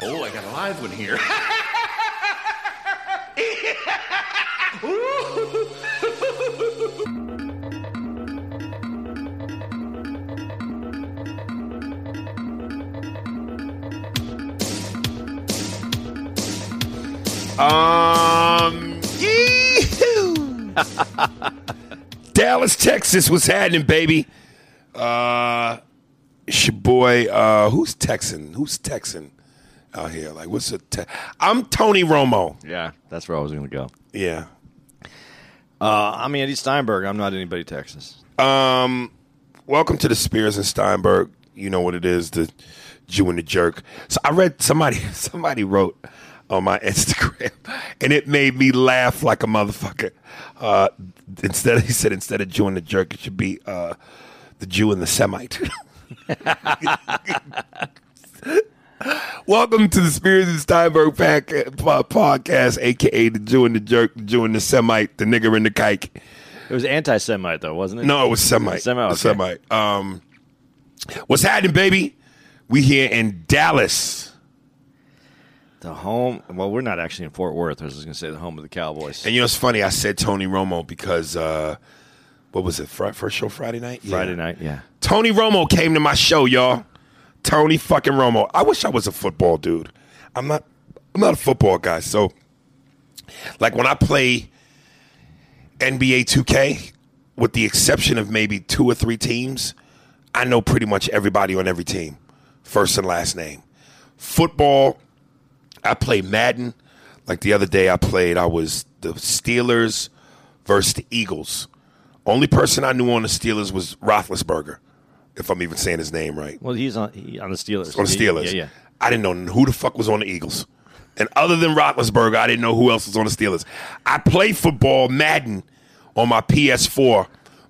Oh, I got a live one here. Um, yee-hoo. Dallas, Texas, what's happening, baby? Uh, it's your boy. Uh, who's Texan? Who's Texan out here? Like, what's a? Te- I'm Tony Romo. Yeah, that's where I was going to go. Yeah. Uh, I'm Andy Steinberg. I'm not anybody Texas. Um, welcome to the Spears and Steinberg. You know what it is, the Jew and the jerk. So I read somebody. Somebody wrote on my Instagram, and it made me laugh like a motherfucker. Uh, instead, he said instead of Jew and the jerk, it should be uh, the Jew and the Semite. Welcome to the Spears and Steinberg podcast, aka the Jew and the jerk, the Jew and the Semite, the nigger and the kike. It was anti-Semite, though, wasn't it? No, it was Semite. Semite, okay. Semite. Um, what's happening, baby? We here in Dallas. The home. Well, we're not actually in Fort Worth. I was just going to say the home of the Cowboys. And you know, it's funny. I said Tony Romo because uh, what was it? Fri- First show Friday night. Yeah. Friday night, yeah. Tony Romo came to my show, y'all. Tony fucking Romo. I wish I was a football dude. I'm not. I'm not a football guy. So, like when I play NBA 2K, with the exception of maybe two or three teams, I know pretty much everybody on every team, first and last name. Football, I play Madden. Like the other day, I played. I was the Steelers versus the Eagles. Only person I knew on the Steelers was Roethlisberger, if I'm even saying his name right. Well, he's on he, on the Steelers. On the Steelers. Yeah, yeah. I didn't know who the fuck was on the Eagles. And other than Roethlisberger, I didn't know who else was on the Steelers. I play football, Madden, on my PS4,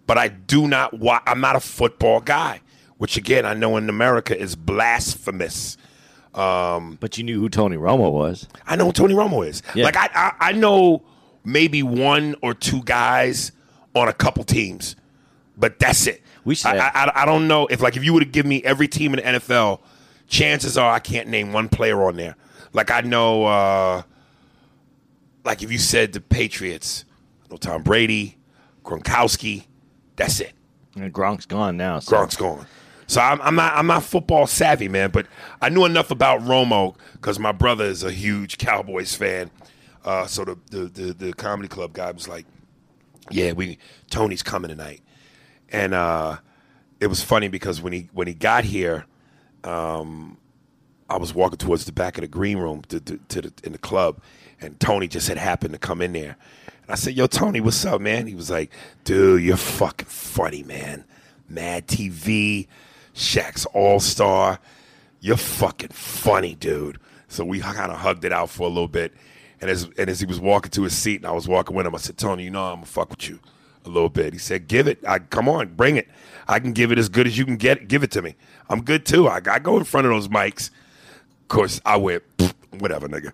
but I do not watch. I'm not a football guy, which again, I know in America is blasphemous. Um, but you knew who Tony Romo was. I know who Tony Romo is. Yeah. Like I, I, I know maybe one or two guys on a couple teams, but that's it. We should I, I, I don't know if like if you were to give me every team in the NFL, chances are I can't name one player on there. Like I know, uh, like if you said the Patriots, I know Tom Brady, Gronkowski, that's it. And Gronk's gone now. So. Gronk's gone. So I'm, I'm not I'm not football savvy, man. But I knew enough about Romo because my brother is a huge Cowboys fan. Uh, so the, the the the comedy club guy was like, "Yeah, we Tony's coming tonight," and uh, it was funny because when he when he got here, um, I was walking towards the back of the green room to, to, to the, in the club, and Tony just had happened to come in there. And I said, "Yo, Tony, what's up, man?" He was like, "Dude, you're fucking funny, man. Mad TV, Shaq's All Star. You're fucking funny, dude." So we kind of hugged it out for a little bit, and as and as he was walking to his seat, and I was walking with him, I said, "Tony, you know I'm gonna fuck with you a little bit." He said, "Give it. I come on, bring it. I can give it as good as you can get. Give it to me. I'm good too. I, I go in front of those mics." Of course, I went, whatever, nigga.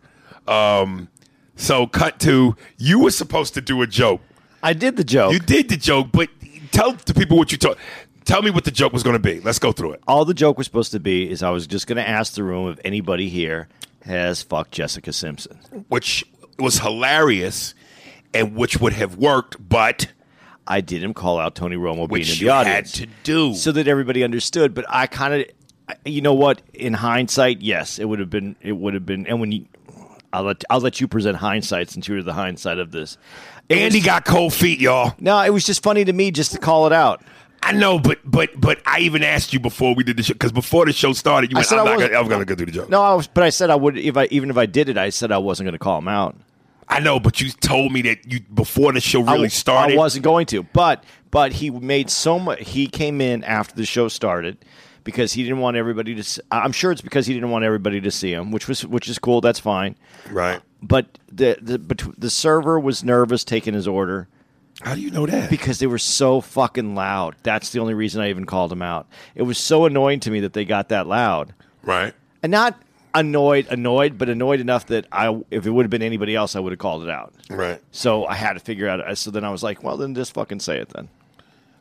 Um, so, cut to you were supposed to do a joke. I did the joke. You did the joke, but tell the people what you told. Tell me what the joke was going to be. Let's go through it. All the joke was supposed to be is I was just going to ask the room if anybody here has fucked Jessica Simpson. Which was hilarious, and which would have worked, but I didn't call out Tony Romo being in the had audience to do. so that everybody understood. But I kind of, you know what? In hindsight, yes, it would have been. It would have been. And when you, I'll let I'll let you present hindsight since you're the hindsight of this. It Andy was- got cold feet, y'all. no, it was just funny to me just to call it out. I know, but but but I even asked you before we did the show because before the show started, you I went, said "I'm I not gonna, I'm gonna go do the joke." No, I was, but I said I would if I even if I did it, I said I wasn't going to call him out. I know, but you told me that you before the show really w- started. I wasn't going to, but but he made so much. He came in after the show started because he didn't want everybody to. I'm sure it's because he didn't want everybody to see him, which was which is cool. That's fine. right. But the the the server was nervous taking his order How do you know that? because they were so fucking loud. That's the only reason I even called them out. It was so annoying to me that they got that loud, right. and not annoyed, annoyed, but annoyed enough that I, if it would have been anybody else, I would have called it out. Right. So I had to figure out. So then I was like, well, then just fucking say it then.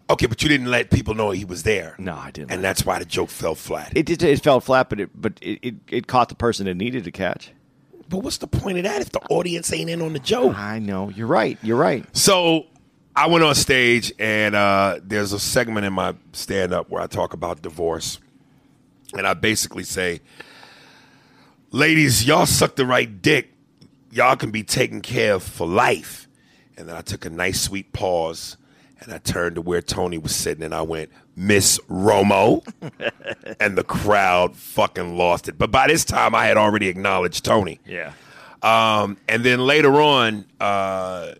Okay, but you didn't let people know he was there. No, I didn't. And that's why the joke fell flat. It did. It fell flat, but it but it, it, it caught the person it needed to catch. but what's the point of that if the audience ain't in on the joke? I know. You're right. You're right. So I went on stage, and uh, there's a segment in my stand up where I talk about divorce. And I basically say, ladies, y'all suck the right dick. Y'all can be taken care of for life. And then I took a nice, sweet pause, and I turned to where Tony was sitting, and I went, Miss Romo. and the crowd fucking lost it. But by this time, I had already acknowledged Tony. Yeah. Um, and then later on, uh,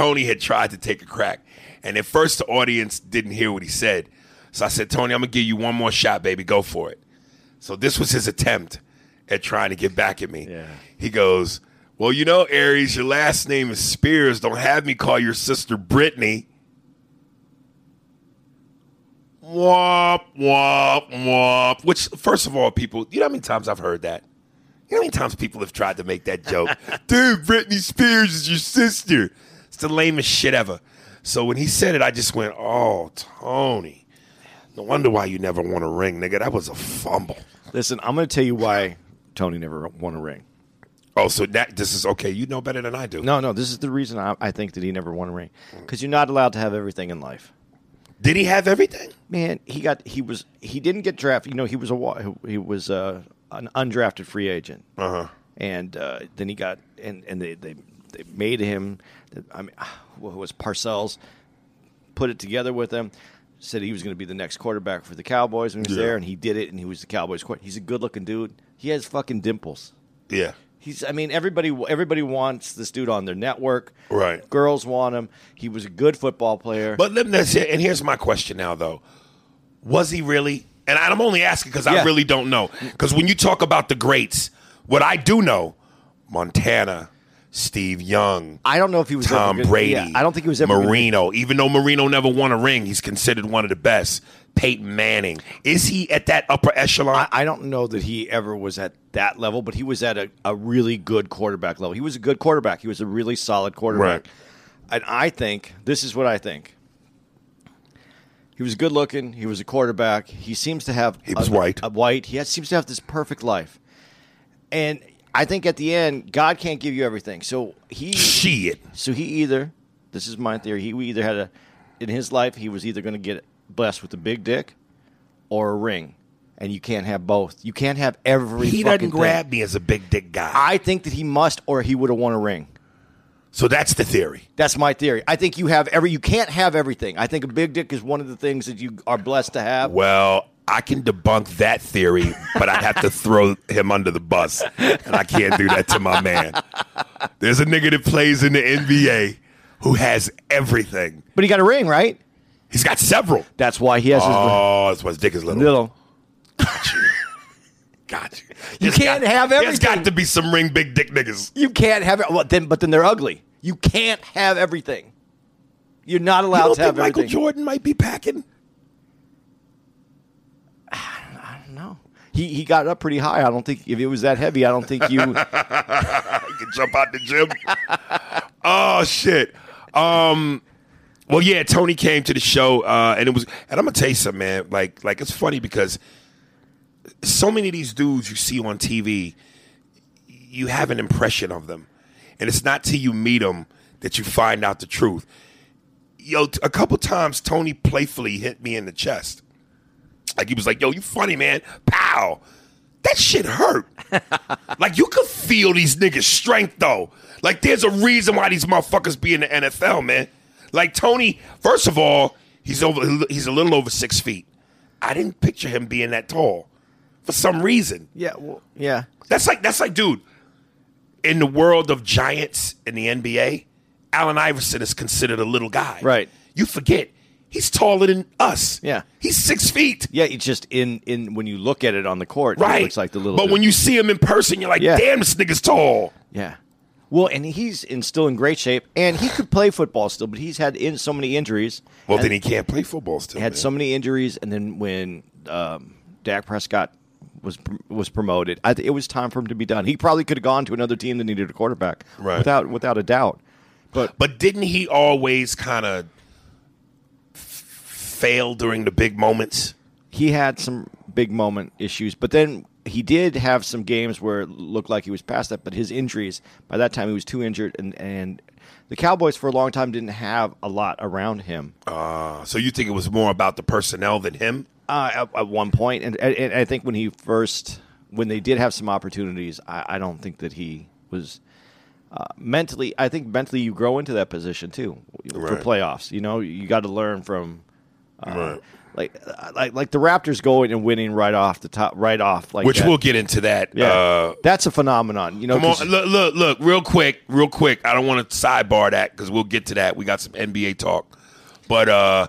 Tony had tried to take a crack. And at first, the audience didn't hear what he said. So I said, Tony, I'm going to give you one more shot, baby. Go for it. So this was his attempt at trying to get back at me. Yeah. He goes, Well, you know, Aries, your last name is Spears. Don't have me call your sister Britney. Womp, womp, womp. Which, first of all, people, you know how many times I've heard that? You know how many times people have tried to make that joke? Dude, Britney Spears is your sister. The lamest shit ever. So when he said it, I just went, oh, Tony. No wonder why you never won a ring, nigga. That was a fumble. Listen, I'm going to tell you why Tony never won a ring. Oh, so that this is okay. You know better than I do. No, no. This is the reason I, I think that he never won a ring because you're not allowed to have everything in life. Did he have everything? Man, he got he was he didn't get drafted. You know, he was a he was uh, an undrafted free agent. Uh huh. and uh, then he got and and they they, they made him. I mean, ah, what was Parcells put it together with him? Said he was going to be the next quarterback for the Cowboys when he was Yeah. there, and he did it, and he was the Cowboys. Quarterback. He's a good looking dude. He has fucking dimples. Yeah. He's. I mean, everybody everybody wants this dude on their network. Right. Girls want him. He was a good football player. But let me, and here's my question now, though. Was he really? And I'm only asking because I really don't know. Because when you talk about the greats, what I do know, Montana, Steve Young, I don't know if he was Tom good. Brady, Yeah, I don't think he was ever Marino. Even though Marino never won a ring, he's considered one of the best. Peyton Manning. Is he at that upper echelon? I, I don't know that he ever was at that level, but he was at a, a really good quarterback level. He was a good quarterback. He was a really solid quarterback. Right. And I think this is what I think. He was good looking. He was a quarterback. He seems to have He was a, white. A white. He has, seems to have this perfect life. And I think at the end, God can't give you everything. So he Shit. so he either this is my theory. He either had a in his life he was either going to get blessed with a big dick or a ring, and you can't have both. You can't have every. He fucking doesn't thing. grab me as a big dick guy. I think that he must, or he would have won a ring. so that's the theory. That's my theory. I think you have every. You can't have everything. I think a big dick is one of the things that you are blessed to have. Well, I can debunk that theory, but I'd have to throw him under the bus. And I can't do that to my man. There's a nigga that plays in the NBA who has everything. But he got a ring, right? He's got several. That's why he has Oh, that's why his dick is little. little. Got you. Got you There's can't got- have There's got to be some ring big dick niggas. You can't have it. Well, then, but then they're ugly. You can't have everything. You're not You allowed don't to have Michael everything. Jordan might be packing? No, he he got up pretty high. I don't think if it was that heavy, I don't think you. He can jump out the gym. oh shit. Um. Well, yeah. Tony came to the show, uh, and it was. And I'm gonna tell you something, man. Like, like it's funny because so many of these dudes you see on TV, you have an impression of them, and it's not till you meet them that you find out the truth. Yo, a couple times Tony playfully hit me in the chest. Like he was like, "Yo, you funny man." Pow. that shit hurt. like you could feel these niggas' strength though. Like there's a reason why these motherfuckers be in the NFL, man. Like Tony, first of all, he's over he's a little over six feet. I didn't picture him being that tall for some reason. Yeah, well, yeah. That's like that's like, dude. In the world of giants in the NBA, Allen Iverson is considered a little guy. Right. You forget he's taller than us. Yeah. He's six feet. Yeah, it's just in in when you look at it on the court, Right. it looks like the little. But bit- when you see him in person, you're like, Yeah. damn, this nigga's tall. yeah, well, and he's in still in great shape, and he could play football still, but he's had in so many injuries. Well, then he can't play football still. had man. so many injuries, and then when um, Dak Prescott was was promoted, I th- it was time for him to be done. He probably could have gone to another team that needed a quarterback, Right. Without without a doubt. But But didn't he always kind of fail during the big moments? he had some big moment issues, but then he did have some games where it looked like he was past that. But his injuries, by that time, he was too injured, and and the Cowboys for a long time didn't have a lot around him. Uh, so you think it was more about the personnel than him? Uh, at, at one point, and, and, and I think when he first, when they did have some opportunities, I, I don't think that he was uh, mentally. I think mentally you grow into that position too for Right. playoffs. You know, you got to learn from. Uh, Right. Like, uh, like, like the Raptors going and winning right off the top, right off, like Which that. we'll get into that. Yeah, Uh, that's a phenomenon. You know, Come on, look, look, look, real quick, real quick. I don't want to sidebar that because we'll get to that. We got some NBA talk, but uh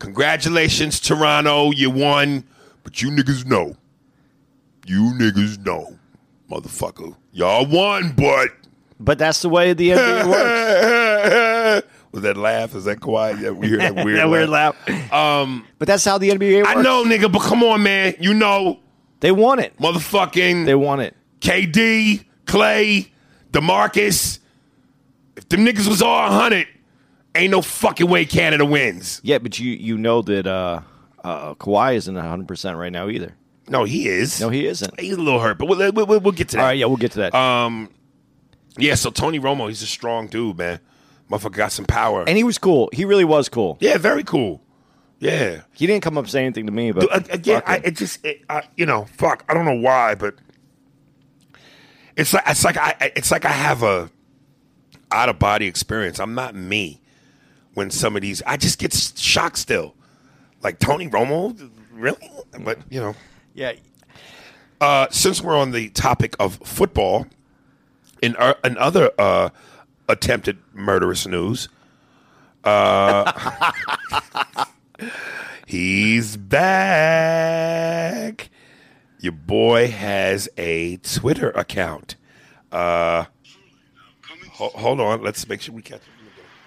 congratulations, Toronto, you won. But you niggas know, you niggas know, motherfucker, y'all won, but but that's the way the NBA works. was that laugh? Is that quiet? Yeah, we hear that weird, that weird laugh. laugh. Um, but that's how the NBA works. I know, nigga, but come on, man. You know, they want it. motherfucking They want it. KD, Klay, DeMarcus. If them niggas was all 100, ain't no fucking way Canada wins. Yeah, but you you know that uh, uh, Kawhi isn't 100 percent right now either. No, he is. No, he isn't. He's a little hurt, but we'll, we'll, we'll get to that. All right, yeah, we'll get to that. Um, yeah, so Tony Romo, he's a strong dude, man. Motherfucker got some power. and he was cool. He really was cool. yeah, very cool. Yeah. He didn't come up saying anything to me, but Dude, Again, I, it just, it, I, you know, fuck. I don't know why, but it's like it's like I it's like I have a out of body experience. I'm not me when some of these. I just get shocked still. Like Tony Romo, really? But you know, yeah, uh, since we're on the topic of football, in uh, in other uh, attempted murderous news, uh, he's back. Your boy has a Twitter account. Uh, ho- hold on, let's make sure we catch him.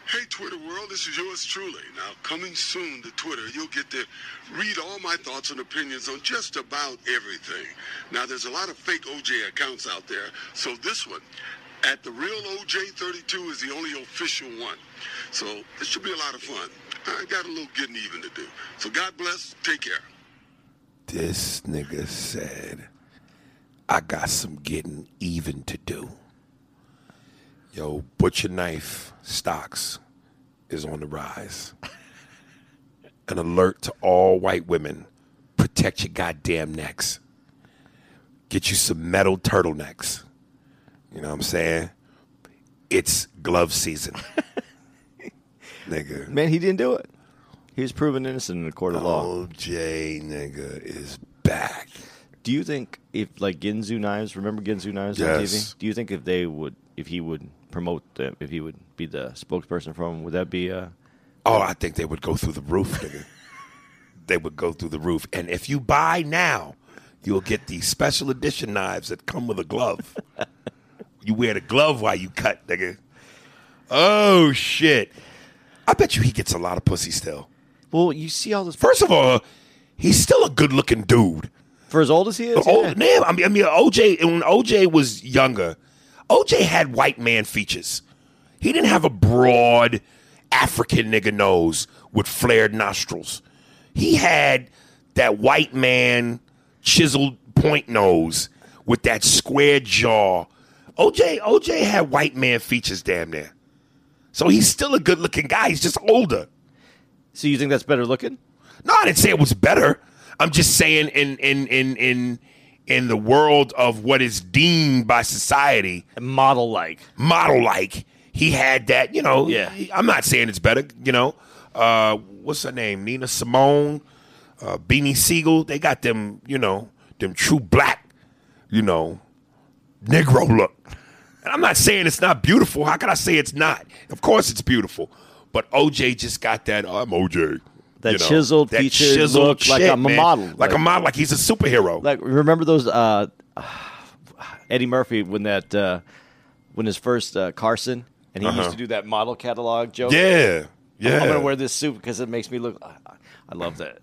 Hey, Twitter world, this is yours truly. Now, coming soon to Twitter, you'll get to read all my thoughts and opinions on just about everything. Now, there's a lot of fake OJ accounts out there, so this one, at the real OJ32, is the only official one. So, this should be a lot of fun. I got a little getting even to do. So, God bless. Take care. This nigga said, I got some getting even to do. Yo, Butcher Knife stocks is on the rise. An alert to all white women protect your goddamn necks. Get you some metal turtlenecks. You know what I'm saying? It's glove season. nigga. man, he didn't do it. He was proven innocent in a court of law. OJ nigga is back. Do you think if like Ginsu knives, remember Ginsu knives on Yes. TV? Do you think if they would, if he would promote them, if he would be the spokesperson for him, would that be? Uh, Oh, I think they would go through the roof, nigga. they would go through the roof. And if you buy now, you'll get the special edition knives that come with a glove. You wear the glove while you cut, nigga. Oh shit. I bet you he gets a lot of pussy still. well, you see all this First of all, he's still a good looking dude. for as old as he is. Oh, yeah. man, I mean, I mean, OJ, when OJ was younger, OJ had white man features. He didn't have a broad African nigga nose with flared nostrils. He had that white man chiseled point nose with that square jaw. OJ, OJ had white man features damn near. So he's still a good looking guy. He's just older. So you think that's better looking? No, I didn't say it was better. I'm just saying in in in in in the world of what is deemed by society Model like. model like. He had that, you know. Yeah. I'm not saying it's better, you know. Uh, what's her name? Nina Simone, uh, Beanie Sigel. They got them, you know, them true black, you know, Negro look. And I'm not saying it's not beautiful. How can I say it's not? Of course it's beautiful. But OJ just got that. Oh, I'm OJ. That you know, chiseled that featured chiseled look like shit, I'm a man. model. like, Like- a model, like he's a superhero. Like remember those uh, Eddie Murphy when that uh, when his first uh, Carson and he Uh-huh. used to do that model catalog joke. yeah, yeah. I'm gonna wear this suit because it makes me look. I, I love that.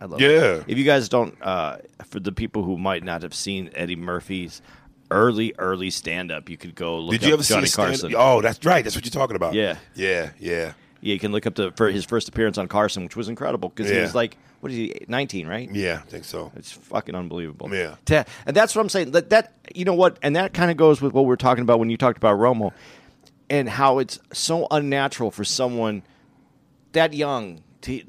I love Yeah. If you guys don't, uh, for the people who might not have seen Eddie Murphy's early, early stand up, you could go look Did up you ever Johnny see a Carson. Oh, that's right. That's what you're talking about. Yeah. yeah, yeah, Yeah, you can look up the for his first appearance on Carson, which was incredible because he Yeah. was like, what is he, 19, right? yeah. I think so. It's fucking unbelievable. Yeah. Ta- and that's what I'm saying. That, that you know what, and that kind of goes with what we are talking about when you talked about Romo, and how it's so unnatural for someone that young to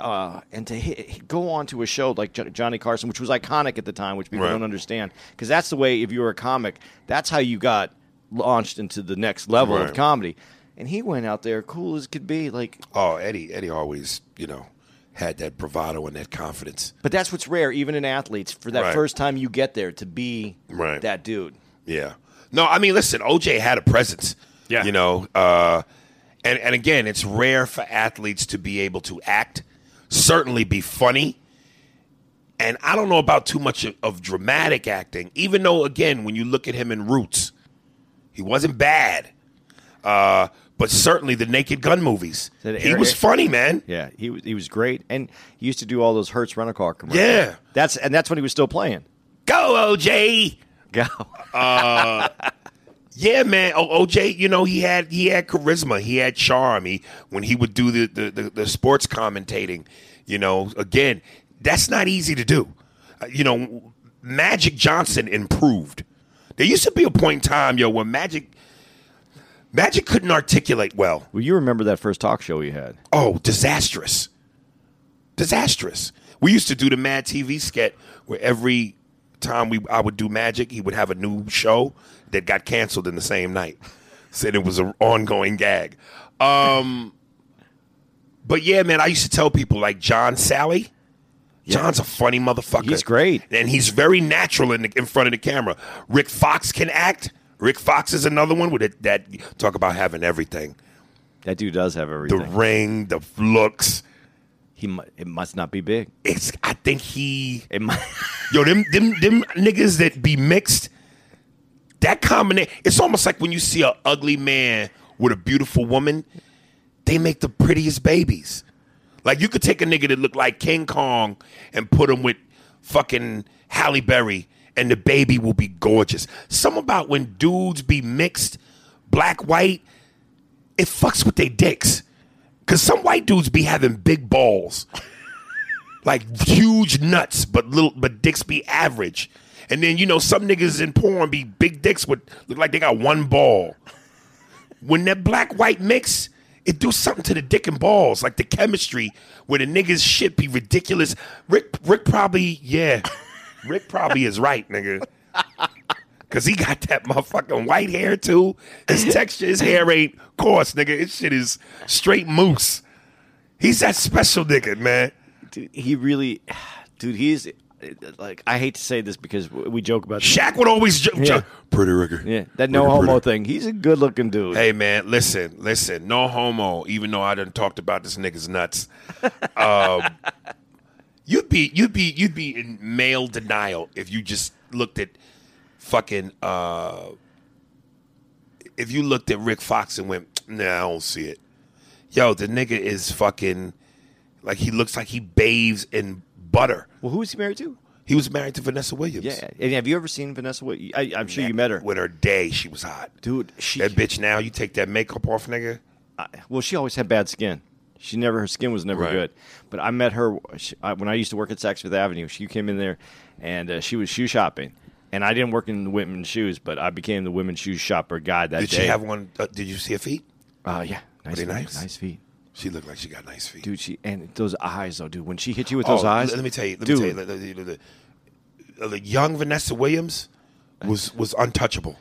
uh, and to hit, go on to a show like Jo- Johnny Carson, which was iconic at the time, which people Right. don't understand because that's the way. If you were a comic, that's how you got launched into the next level Right. of comedy. And he went out there, cool as could be, like. Oh, Eddie, Eddie always, you know, had that bravado and that confidence. But that's what's rare, even in athletes, for that Right. first time you get there to be Right. that dude. Yeah. No, I mean, listen, OJ had a presence. Yeah. You know, uh, and and again, it's rare for athletes to be able to act, certainly be funny. And I don't know about too much of, of dramatic acting, even though, again, when you look at him in Roots, he wasn't bad. Uh, but certainly the Naked Gun movies. He was funny, man. Yeah, he was he was great, and he used to do all those Hertz rental car commercials. Yeah. that's and that's when he was still playing. Go, OJ. Go. Yeah, man. O- OJ, you know, he had he had charisma, he had charm. He when he would do the the, the, the sports commentating, you know, again, that's not easy to do. Uh, you know, Magic Johnson improved. There used to be a point in time, yo, where Magic Magic couldn't articulate well. Well, you remember that first talk show he had? Oh, disastrous. Disastrous. We used to do the Mad TV sketch where every time we I would do magic, he would have a new show that got canceled in the same night. Said it was an ongoing gag. Um But yeah, man, I used to tell people like John Salley. John's a funny motherfucker. He's great. And he's very natural in the, in front of the camera. Rick Fox can act. Rick Fox is another one with it that talk about having everything. That dude does have everything. The ring, the looks. he it must not be big. It's I think he It might. yo them them them niggas that be mixed. That combination, it's almost like when you see a ugly man with a beautiful woman, they make the prettiest babies. Like you could take a nigga that look like King Kong and put him with fucking Halle Berry, and the baby will be gorgeous. Some about when dudes be mixed, black white, it fucks with their dicks. Cause some white dudes be having big balls like huge nuts, but little, but dicks be average. And then you know some niggas in porn be big dicks with look like they got one ball. When that black white mix, it do something to the dick and balls, like the chemistry where the niggas shit be ridiculous. Rick, Rick probably, yeah, Rick probably is right, nigga. Cause he got that motherfucking white hair too. His texture, his hair ain't coarse, nigga. His shit is straight moose. He's that special nigga, man. Dude, he really, dude, he's like I hate to say this because we joke about Shaq would always joke. Yeah. Pretty Ricker. yeah that no Pretty, homo pretty. thing. He's a good looking dude. Hey man, listen, listen. No homo. Even though I done talked about this nigga's nuts, um, you'd be you'd be you'd be in male denial if you just looked at fucking. Uh, if you looked at Rick Fox and went, Nah, I don't see it. Yo, the nigga is fucking like he looks like he bathes in butter. Well, who is he married to? He was married to Vanessa Williams. Yeah, and have you ever seen Vanessa? Wi- I, I'm sure you met her, With her day, she was hot. dude. She That bitch now, you take that makeup off, nigga. I, well, she always had bad skin. She never her skin was never Right. good. But I met her she, I, when I used to work at Saks Fifth Avenue. She came in there, and uh, she was shoe shopping. And I didn't work in the women's shoes, but I became the women's shoe shopper guy that day. Did day. she have one? Uh, did you see her feet? Uh, yeah, nice, they feet, nice? nice feet, She looked like she got nice feet. dude. She and those eyes though, dude. When she hit you with Oh, those eyes, Let me tell you. Let dude, me tell you. let- let- uh, the young Vanessa Williams was was untouchable.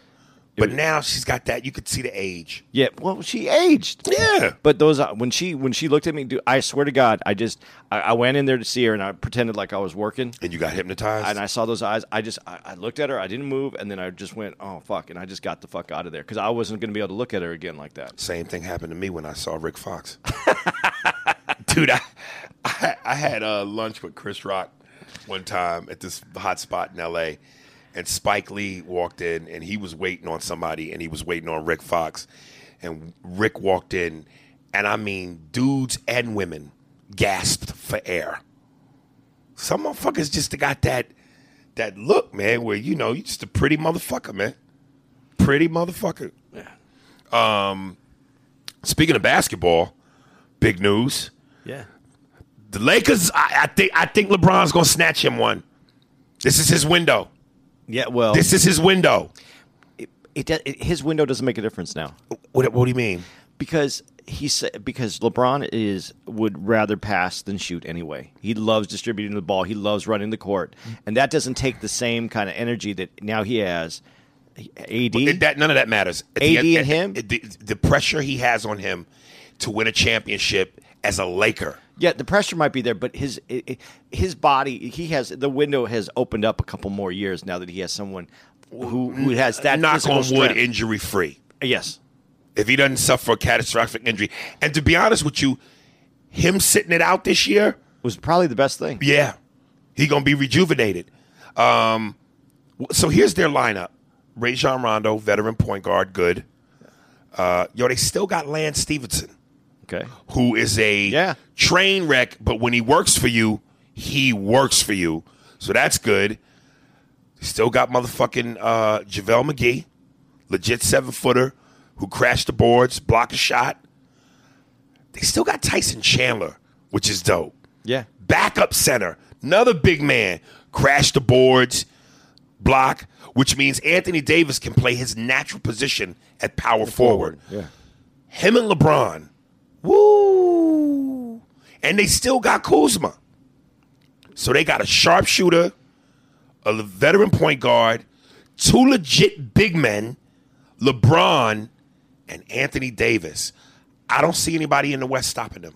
But now she's got that. You could see the age. Yeah, well, she aged. Yeah. But those uh, when she when she looked at me, dude, I swear to God, I just I, I went in there to see her and I pretended like I was working. And you got hypnotized. And I saw those eyes. I just I, I looked at her. I didn't move, and then I just went, "Oh fuck!" And I just got the fuck out of there because I wasn't going to be able to look at her again like that. Same thing happened to me when I saw Rick Fox. Dude, I, I, I had uh, lunch with Chris Rock one time at this hot spot in L.A., and Spike Lee walked in, and he was waiting on somebody, and he was waiting on Rick Fox. And Rick walked in, and I mean, dudes and women gasped for air. Some motherfuckers just got that that look, man, where you know you just a pretty motherfucker, man. Pretty motherfucker. Yeah. Um, speaking of basketball, big news. Yeah. The Lakers, I, I think I think LeBron's gonna snatch him one. This is his window. Yeah. Well, This is his window. it, it, it, his window doesn't make a difference now. What, what do you mean? because he said because LeBron is would rather pass than shoot anyway. He loves distributing the ball. He loves running the court, and that doesn't take the same kind of energy that now he has. AD, It- that none of that matters. At AD and him? the, the pressure he has on him to win a championship as a Laker. Yeah, the pressure might be there, but his his body, he has the window has opened up a couple more years now that he has someone who who has that knock on wood, injury free. yes, If he doesn't suffer a catastrophic injury, and to be honest with you, him sitting it out this year, was probably the best thing. Yeah, he gonna be rejuvenated. Um, so here's their lineup: Rajon Rondo, veteran point guard, good. Uh, yo, they still got Lance Stevenson, Okay, who is a Yeah. train wreck, but when he works for you, he works for you. So that's good. Still got motherfucking uh, JaVale McGee, legit seven footer, who crashed the boards, block a shot. They still got Tyson Chandler, which is dope yeah, backup center, another big man, crash the boards, block, which means Anthony Davis can play his natural position at power forward. yeah. Him and LeBron, woo, and they still got Kuzma. So they got a sharpshooter, a veteran point guard, two legit big men, LeBron and Anthony Davis. I don't see anybody in the West stopping them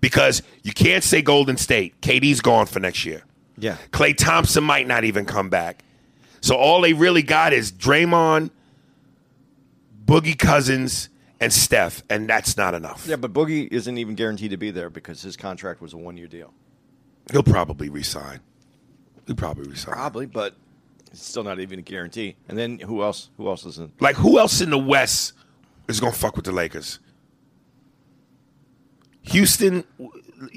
because you can't say Golden State. KD's gone for next year. Yeah. Klay Thompson might not even come back. So all they really got is Draymond, Boogie Cousins, and Steph, and that's not enough. Yeah, but Boogie isn't even guaranteed to be there because his contract was a one year deal. He'll probably resign. He'll probably resign. Probably, but it's still not even a guarantee. And then who else? Who else isn't? Like who else in the West is gonna fuck with the Lakers? Houston,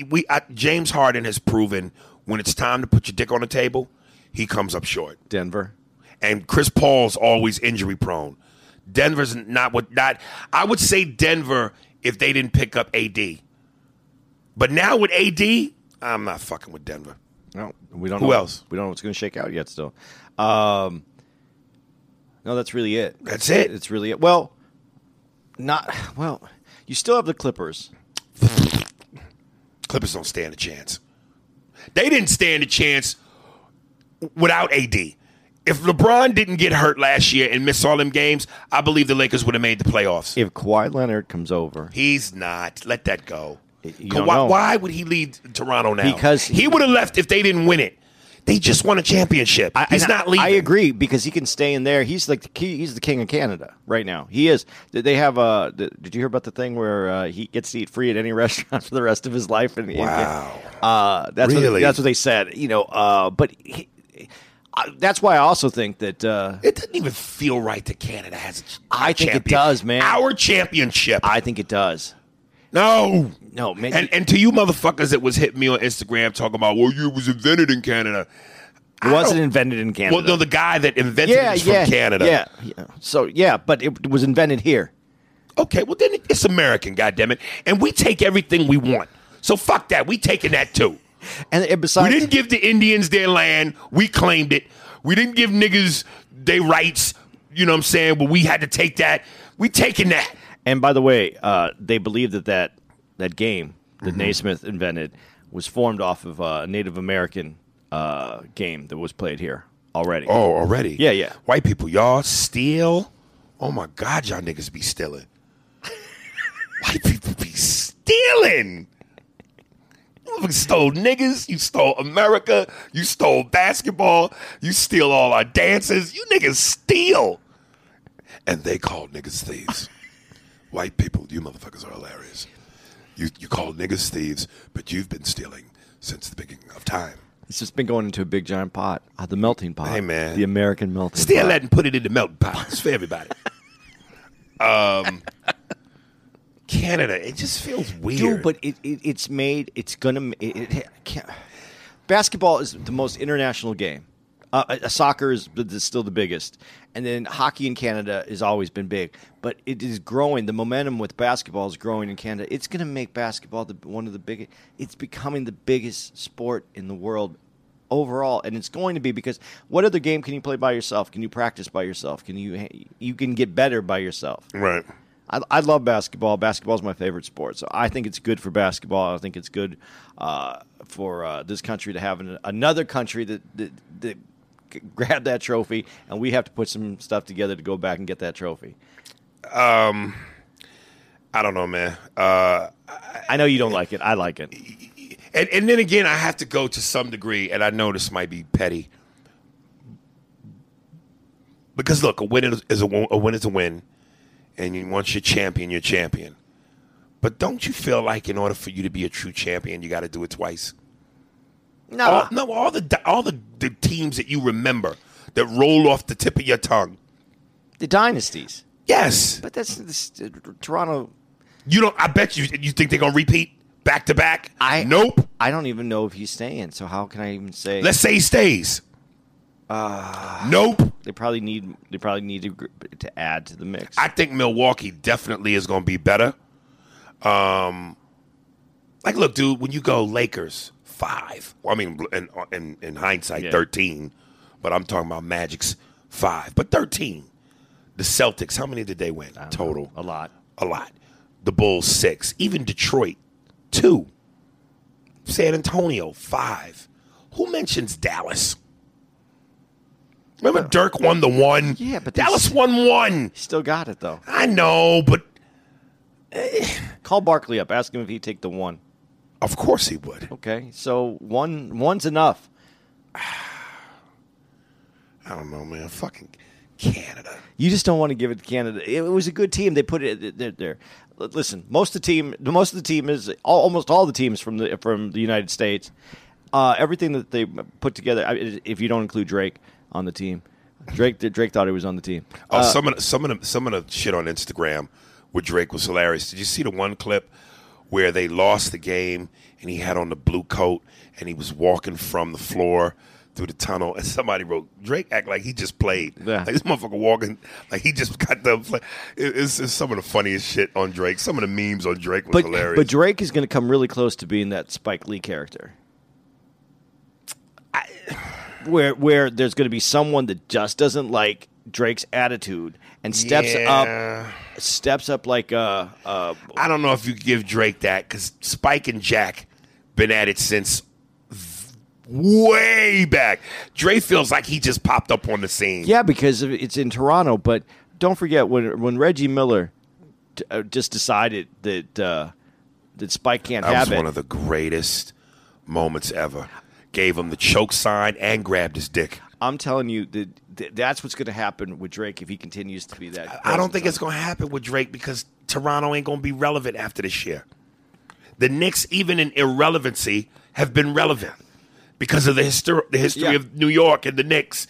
we I, James Harden has proven when it's time to put your dick on the table, he comes up short. Denver. and Chris Paul's always injury prone. Denver's not what not. I would say Denver if they didn't pick up AD. But now with AD, I'm not fucking with Denver. No, we don't. Who know. else? We don't know what's going to shake out yet. Still, um, no, that's really it. That's it? It's really it. Well, not well. You still have the Clippers. Clippers don't stand a chance. They didn't stand a chance without AD. If LeBron didn't get hurt last year and miss all them games, I believe the Lakers would have made the playoffs. If Kawhi Leonard comes over, He's not. Let that go. Kawhi- why would he leave Toronto now? Because he, would have left if they didn't win it. They just won a championship. I, He's not leaving. I agree because he can stay in there. He's like the key, he's the king of Canada right now. He is. They have a. Did you hear about the thing where uh, he gets to eat free at any restaurant for the rest of his life? And Wow. uh, that's what, Really? that's what they said. You know, uh, but he, uh, that's why I also think that. Uh, It doesn't even feel right that Canada has. A I think it does, man. Our championship. I think it does. no. No, man. And and to you motherfuckers that was hitting me on Instagram talking about, well, you was invented in Canada. it wasn't invented in Canada. Well, no, the guy that invented yeah, it from yeah, Canada. Yeah, yeah. So yeah, but it was invented here. Okay, well then it's American, goddammit. And we take everything we want. So fuck that. We taking that too. And, and We didn't give the Indians their land. We claimed it. We didn't give niggas their rights. You know what I'm saying? But we had to take that. We taking that. And by the way, uh, they believe that that, that game that Mm-hmm. Naismith invented was formed off of uh, a Native American uh, game that was played here already. Oh, already? Yeah, yeah. White people, y'all steal? Oh my God, y'all niggas be stealing. White people be stealing. You stole niggas. You stole America. You stole basketball. You steal all our dances. You niggas steal. And they call niggas thieves. White people, you motherfuckers are hilarious. You you call niggas thieves, but you've been stealing since the beginning of time. It's just been going into a big giant pot, uh, the melting pot. Hey, man. the American melting. Steal pot. that and put it in the melting pot. It's for everybody. um, Canada, it just feels weird. Dude, but it, it it's made. It's gonna. It, it, can't, basketball is the most international game. Uh, uh, soccer is still the biggest, and then hockey in Canada has always been big. But it is growing. The momentum with basketball is growing in Canada. It's going to make basketball the, one of the biggest. It's becoming the biggest sport in the world overall, and it's going to be because what other game can you play by yourself? Can you practice by yourself? Can you you can get better by yourself? right. I, I love basketball. Basketball is my favorite sport, so I think it's good for basketball. I think it's good uh, for uh, this country to have an, another country that, that that g- grab that trophy, and we have to put some stuff together to go back and get that trophy. I don't know, man. Uh, I know you don't like it. I like it. and, and then again, I have to go to some degree, and I know this might be petty. Because look, a win is is a, win- a win is a win, and you, once you're champion, you're champion. But don't you feel like in order for you to be a true champion, you got to do it twice? No, All, no, all the all the, the teams that you remember that roll off the tip of your tongue. the dynasties, Yes, but that's this, uh, Toronto. you don't. I bet you. You think they're gonna repeat back to back? I nope. I don't even know if he's staying. So how can I even say? Let's say he stays. Nope. they probably need. They probably need to, to add to the mix. I think Milwaukee definitely is going to be better. Um, like, look, dude, when you go Lakers five, well, I mean, in, in, in hindsight, Yeah. thirteen, but I'm talking about Magic's five, but thirteen. The Celtics, how many did they win total? a lot. A lot. The Bulls six, even Detroit two, San Antonio five. Who mentions Dallas? Remember Dirk won the one. Yeah, but Dallas won one. He still got it though. I know, but Call Barkley up. Ask him if he'd take the one. of course he would. Okay, so one one's enough. I don't know, man. Fucking Canada. You just don't want to give it to Canada. It was a good team. They put it there. there. Listen, most of the team, most of the team is al- almost all the teams from the from the United States. Uh, everything that they put together, if you don't include Drake on the team, Drake Drake thought he was on the team. Oh, Uh, some of the, some of the, some of the shit on Instagram with Drake was hilarious. Did you see the one clip where they lost the game and he had on the blue coat and he was walking from the floor through the tunnel and somebody wrote Drake act like he just played. Yeah. Like this motherfucker walking like he just got the play. It- It's, it's some of the funniest shit on Drake. Some of the memes on Drake was but hilarious. but Drake is going to come really close to being that Spike Lee character. Where where there's going to be someone that just doesn't like Drake's attitude and steps Yeah. up, steps up like uh uh I don't know if you give Drake that because Spike and Jack been at it since way back. Drake feels like he just popped up on the scene. yeah because it's in Toronto. But don't forget when when Reggie Miller t- uh, just decided that uh, that Spike can't that have was it. one of the greatest moments ever. Gave him the choke sign and grabbed his dick. I'm telling you that that that's what's going to happen with Drake if he continues to be that. I don't think it's going to happen with Drake because Toronto ain't going to be relevant after this year. The Knicks, even in irrelevancy, have been relevant because of the history, the history Yeah. of New York and the Knicks.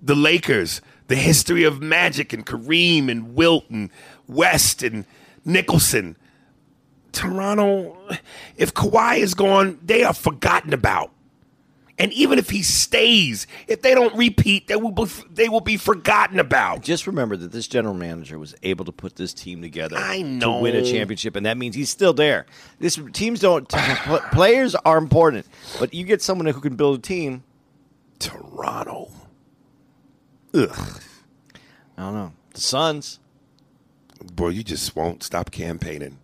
The Lakers, the history of Magic and Kareem and Wilt and West and Nicholson. Toronto, if Kawhi is gone, they are forgotten about. And even if he stays, if they don't repeat, they will be, they will be forgotten about. Just remember that this general manager was able to put this team together I to win a championship, and that means he's still there. This teams don't players are important, but you get someone who can build a team. Toronto. Ugh. I don't know the Suns. Boy, you just won't stop campaigning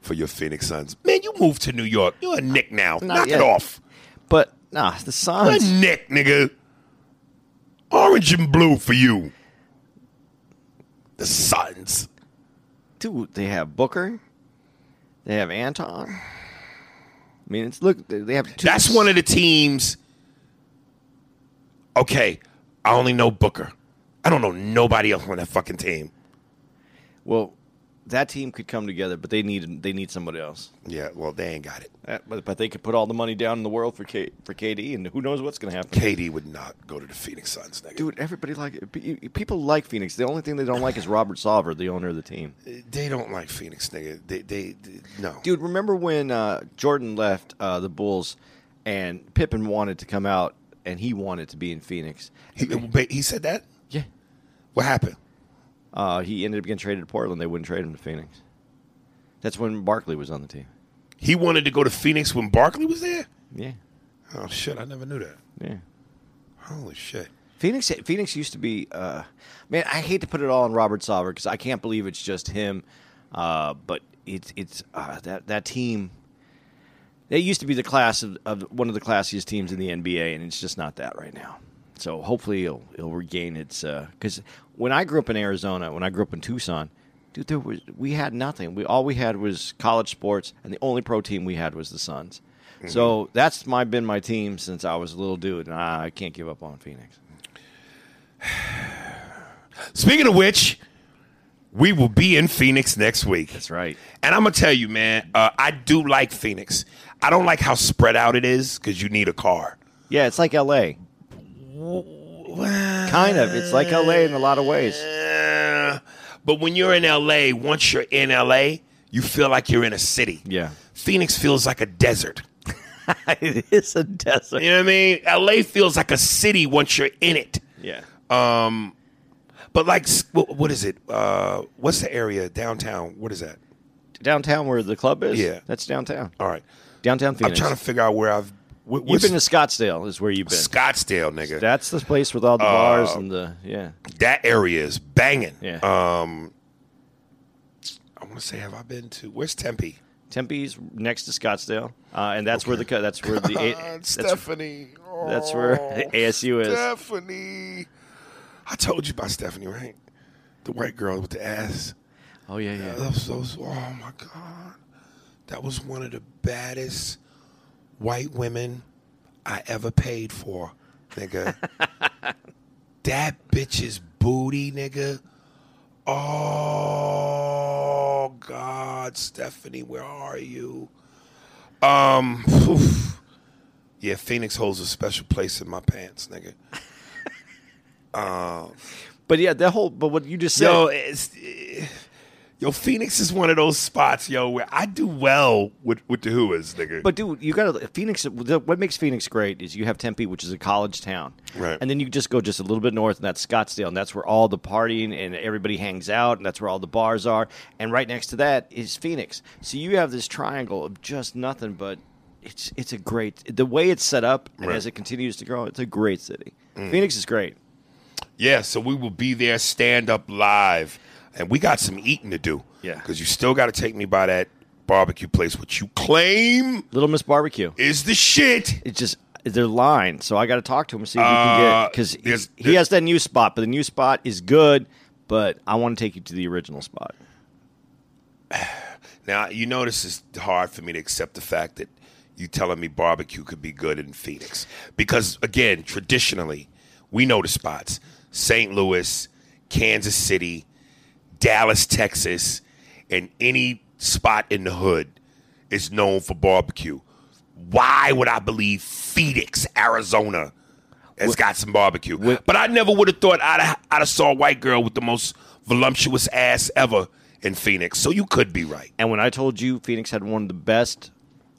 for your Phoenix Suns. Man, you moved to New York. You're a Knick now. Not Knock yet. it off. But Nah, the Good Suns. Knick, nigga. Orange and blue for you. The Suns. Dude, they have Booker. They have Anton. I mean, it's look. They have. Two That's one of the teams. Okay, I only know Booker. I don't know nobody else on that fucking team. Well, that team could come together, but they need they need somebody else. Yeah, well, they ain't got it. Uh, But, but they could put all the money down in the world for K, for KD, and who knows what's going to happen. KD would not go to the Phoenix Suns, nigga. Dude, everybody like people like Phoenix. The only thing they don't like is Robert Sarver, the owner of the team. They don't like Phoenix, nigga. They, they, they no. Dude, remember when uh, Jordan left uh, the Bulls and Pippen wanted to come out and he wanted to be in Phoenix? He, he said that. Yeah. What happened? Uh, he ended up getting traded to Portland. They wouldn't trade him to Phoenix. That's when Barkley was on the team. He wanted to go to Phoenix when Barkley was there. Yeah. Oh shit! I never knew that. Yeah. Holy shit! Phoenix Phoenix used to be uh, man, I hate to put it all on Robert Sarver because I can't believe it's just him. Uh, but it's it's uh, that that team they used to be the class of, of one of the classiest teams in the NBA and it's just not that right now. So hopefully it'll it'll regain its because when I grew up in Arizona, when I grew up in Tucson, dude, there was we had nothing. We all we had was college sports, and the only pro team we had was the Suns. So that's my been my team since I was a little dude, and I, I can't give up on Phoenix. Speaking of which, we will be in Phoenix next week. That's right. And I'm gonna tell you, man, uh, I do like Phoenix. I don't like how spread out it is because you need a car. Yeah, it's like L.A. Kind of. It's like L.A. in a lot of ways. Uh, but when you're in LA, once you're in LA, you feel like you're in a city. Yeah. Phoenix feels like a desert. it is a desert. You know what I mean? LA feels like a city once you're in it. Yeah. Um, But like, what, what is it? Uh, what's the area downtown? What is that? Downtown where the club is? Yeah. That's downtown. All right, Downtown Phoenix. I'm trying to figure out where I've. What, You've been to Scottsdale is where you've been. Scottsdale, nigga. That's the place with all the bars and the yeah. That area is banging. Yeah. Um, I want to say, have I been to? Where's Tempe? Tempe's next to Scottsdale, uh, and that's where the that's where the God, that's, Stephanie. that's where Oh, ASU is. Stephanie. I told you about Stephanie, right? The white girl with the ass. Oh yeah, yeah. That was so, oh my God. That was one of the baddest white women I ever paid for, nigga. that bitch's booty, nigga. Oh God, Stephanie, where are you? Um, oof. yeah, Phoenix holds a special place in my pants, nigga. Uh, but yeah, that whole but what you just said. Yo, it's, eh, yo, Phoenix is one of those spots, yo, where I do well with with the Whoas, nigga. But dude, you got to Phoenix. What makes Phoenix great is you have Tempe, which is a college town, Right. And then you just go just a little bit north, and that's Scottsdale, and that's where all the partying and everybody hangs out, and that's where all the bars are. And right next to that is Phoenix. So you have this triangle of just nothing but. It's it's a great the way it's set up, and Right. as it continues to grow, it's a great city. Mm. Phoenix is great. yeah, so we will be there, stand up live, and we got some eating to do. Yeah. because you still got to take me by that barbecue place, which you claim Little Miss Barbecue. is the shit. It's just they're lying, so I got to talk to him and see if we can Uh, get because there's- he has that new spot, but the new spot is good. But I want to take you to the original spot. Now you know this is hard for me to accept the fact that you telling me barbecue could be good in Phoenix because again, traditionally, we know the spots: St. Louis, Kansas City, Dallas, Texas, and any spot in the hood is known for barbecue. Why would I believe Phoenix, Arizona, has got some barbecue? but I never would have thought I'd have, I'd have saw a white girl with the most voluptuous ass ever in Phoenix. So you could be right. And when I told you Phoenix had one of the best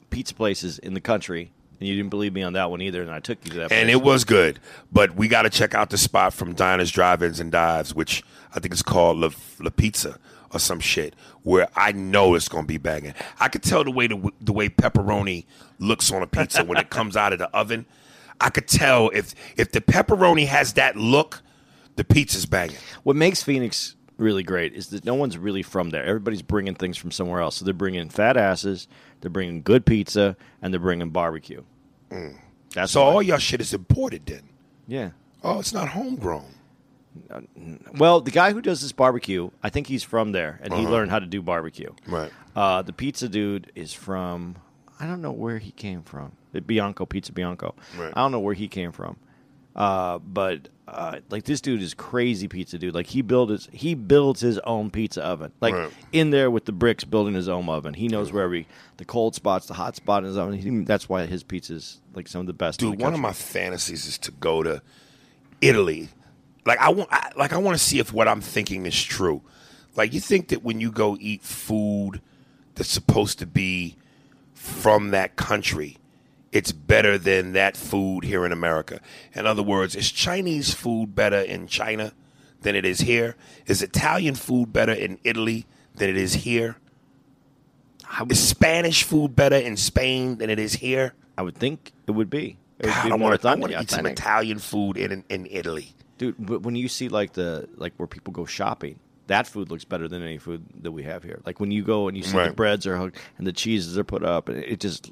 pizza places in the country, and you didn't believe me on that one either, and I took you to that. And place. it was good. But we got to check out the spot from Diners, Drive-Ins, and Dives, which I think is called La, La Pizza or some shit, where I know it's going to be banging. I could tell the way the, the way pepperoni looks on a pizza when it comes out of the oven. I could tell if if the pepperoni has that look, the pizza's banging. What makes Phoenix really great is that no one's really from there. Everybody's bringing things from somewhere else. So they're bringing fat asses, they're bringing good pizza, and they're bringing barbecue. That's so why. all your shit is imported then. yeah. Oh, it's not homegrown. Well, the guy who does this barbecue, I think he's from there, and Uh-huh. he learned how to do barbecue. Right. Uh, the pizza dude is from I don't know where he came from. The Bianco Pizza Bianco. Right. I don't know where he came from. Uh, but uh, like this dude is crazy pizza dude. Like he built his he builds his own pizza oven. Like Right. in there with the bricks, building his own oven. He knows where every the cold spots, the hot spot in his oven. He, that's why his pizza's like some of the best. in Dude, the one of my fantasies is to go to Italy. Like I want, I, like I want to see if what I'm thinking is true. Like you think that when you go eat food that's supposed to be from that country, it's better than that food here in America. In other words, is Chinese food better in China than it is here? Is Italian food better in Italy than it is here? Is Spanish food better in Spain than it is here? I would think it would be. It would God, be I want to eat some. Italian food in, in Italy. Dude, but when you see like the like where people go shopping, that food looks better than any food that we have here. Like when you go and you see the breads are hooked and the cheeses are put up, and it just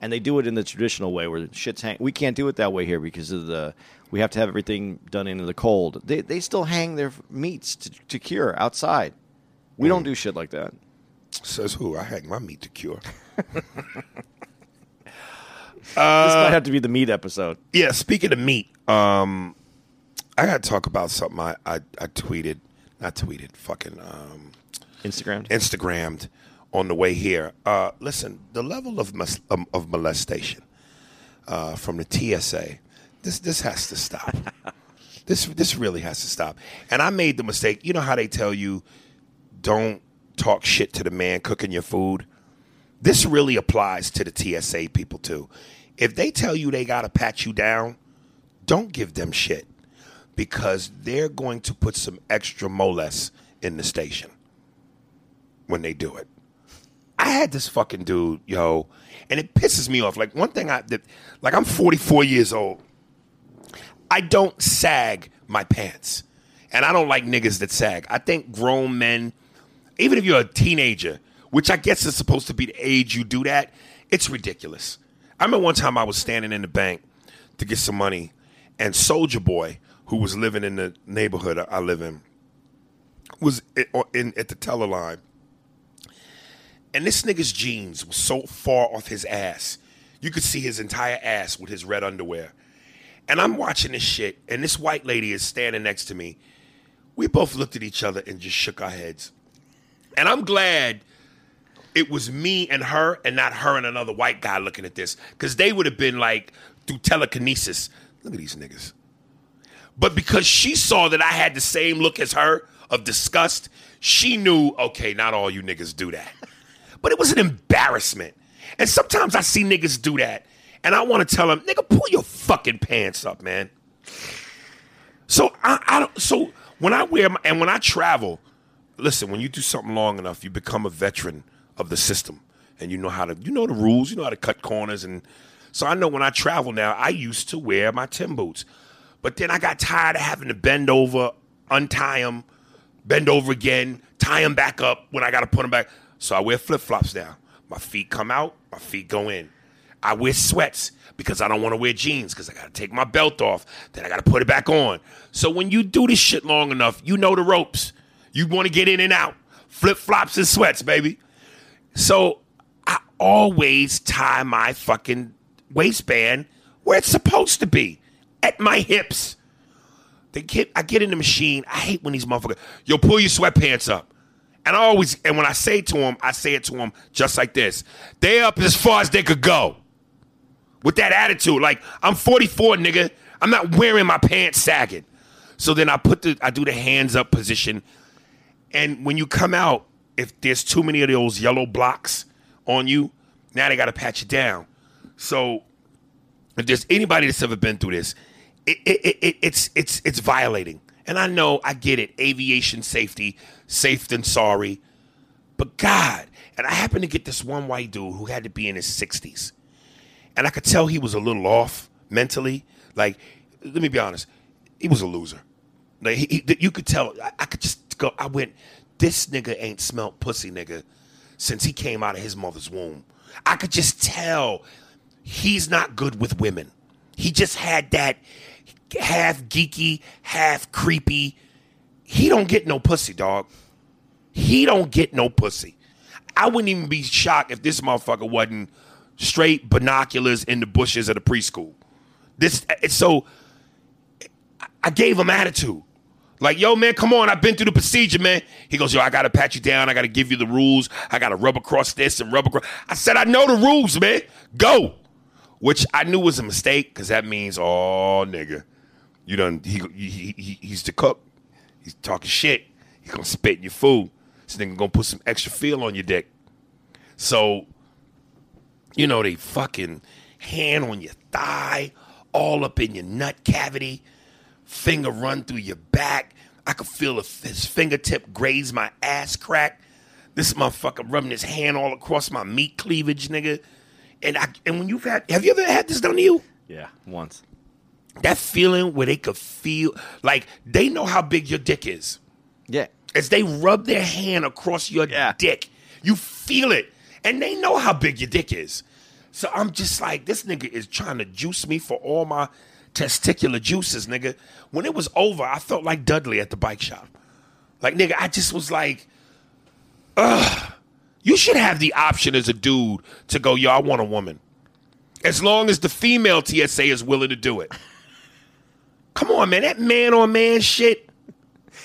and they do it in the traditional way where shit's hang. We can't do it that way here because of the we have to have everything done into the cold. They they still hang their meats to, to cure outside. We Mm. don't do shit like that. Says who? I hang my meat to cure. this might have to be the meat episode. yeah, speaking of meat, um, I got to talk about something I, I, I tweeted, not tweeted, fucking um, Instagram. Instagrammed on the way here. Uh, listen, the level of mus- um, of molestation uh, from the TSA, this this has to stop. this this really has to stop. And I made the mistake. You know how they tell you don't talk shit to the man cooking your food. This really applies to the TSA people too. If they tell you they got to pat you down, don't give them shit because they're going to put some extra moles in the station when they do it. I had this fucking dude, yo, and it pisses me off. Like one thing I that, like I'm 44 years old. I don't sag my pants. And I don't like niggas that sag. I think grown men, even if you're a teenager, which I guess is supposed to be the age you do that, it's ridiculous. I remember one time I was standing in the bank to get some money, and Soulja Boy, who was living in the neighborhood I live in, was in, in at the teller line. And this nigga's jeans was so far off his ass. You could see his entire ass with his red underwear. And I'm watching this shit, and this white lady is standing next to me. We both looked at each other and just shook our heads. And I'm glad it was me and her and not her and another white guy looking at this. Because they would have been like, through telekinesis, look at these niggas. But because she saw that I had the same look as her of disgust, she knew, okay, not all you niggas do that. But it was an embarrassment. And sometimes I see niggas do that, and I want to tell them, nigga, pull your fucking pants up, man. So I, I don't. So when I wear my, and when I travel, listen. When you do something long enough, you become a veteran of the system, and you know how to. You know the rules. You know how to cut corners, and so I know when I travel now. I used to wear my Tim boots, but then I got tired of having to bend over, untie them, bend over again, tie them back up when I got to put them back. So I wear flip flops now. My feet come out, my feet go in. I wear sweats because I don't want to wear jeans because I got to take my belt off. Then I got to put it back on. So when you do this shit long enough, you know the ropes. You want to get in and out. Flip flops and sweats, baby. So I always tie my fucking waistband where it's supposed to be at my hips. They get, I get in the machine. I hate when these motherfuckers, yo, pull your sweatpants up. And I always, and when I say to them, I say it to them just like this. They up as far as they could go. With that attitude, like I'm 44, nigga. I'm not wearing my pants sagging. So then I put the, I do the hands up position. And when you come out, if there's too many of those yellow blocks on you, now they got to patch you down. So if there's anybody that's ever been through this, it, it, it, it's it's it's violating. And I know, I get it. Aviation safety, safe than sorry. But God, and I happened to get this one white dude who had to be in his 60s. And I could tell he was a little off mentally. Like, let me be honest, he was a loser. Like, he, he- you could tell. I, I could just go, I went, this nigga ain't smelt pussy, nigga, since he came out of his mother's womb. I could just tell he's not good with women. he just had that half geeky, half creepy. He don't get no pussy, dog. He don't get no pussy. I wouldn't even be shocked if this motherfucker wasn't straight binoculars in the bushes at a preschool. This so I gave him attitude. Like, yo, man, come on, I've been through the procedure, man. He goes, yo, I gotta pat you down, I gotta give you the rules, I gotta rub across this and rub across. I said, I know the rules, man. Go. Which I knew was a mistake, because that means, oh nigga. You done he, he, he he's the cook. He's talking shit. He's gonna spit in your food. This nigga gonna put some extra feel on your dick. So, you know, they fucking hand on your thigh, all up in your nut cavity, finger run through your back. I could feel his fingertip graze my ass crack. This motherfucker rubbing his hand all across my meat cleavage, nigga. And I and when you've had have you ever had this done to you? Yeah, once. That feeling where they could feel like they know how big your dick is. Yeah. As they rub their hand across your Yeah. dick, you feel it. And they know how big your dick is. So I'm just like, this nigga is trying to juice me for all my testicular juices, nigga. When it was over, I felt like Dudley at the bike shop. Like, nigga, I just was like, ugh. You should have the option as a dude to go, yo, I want a woman. As long as the female TSA is willing to do it. Come on, man. That man on man shit,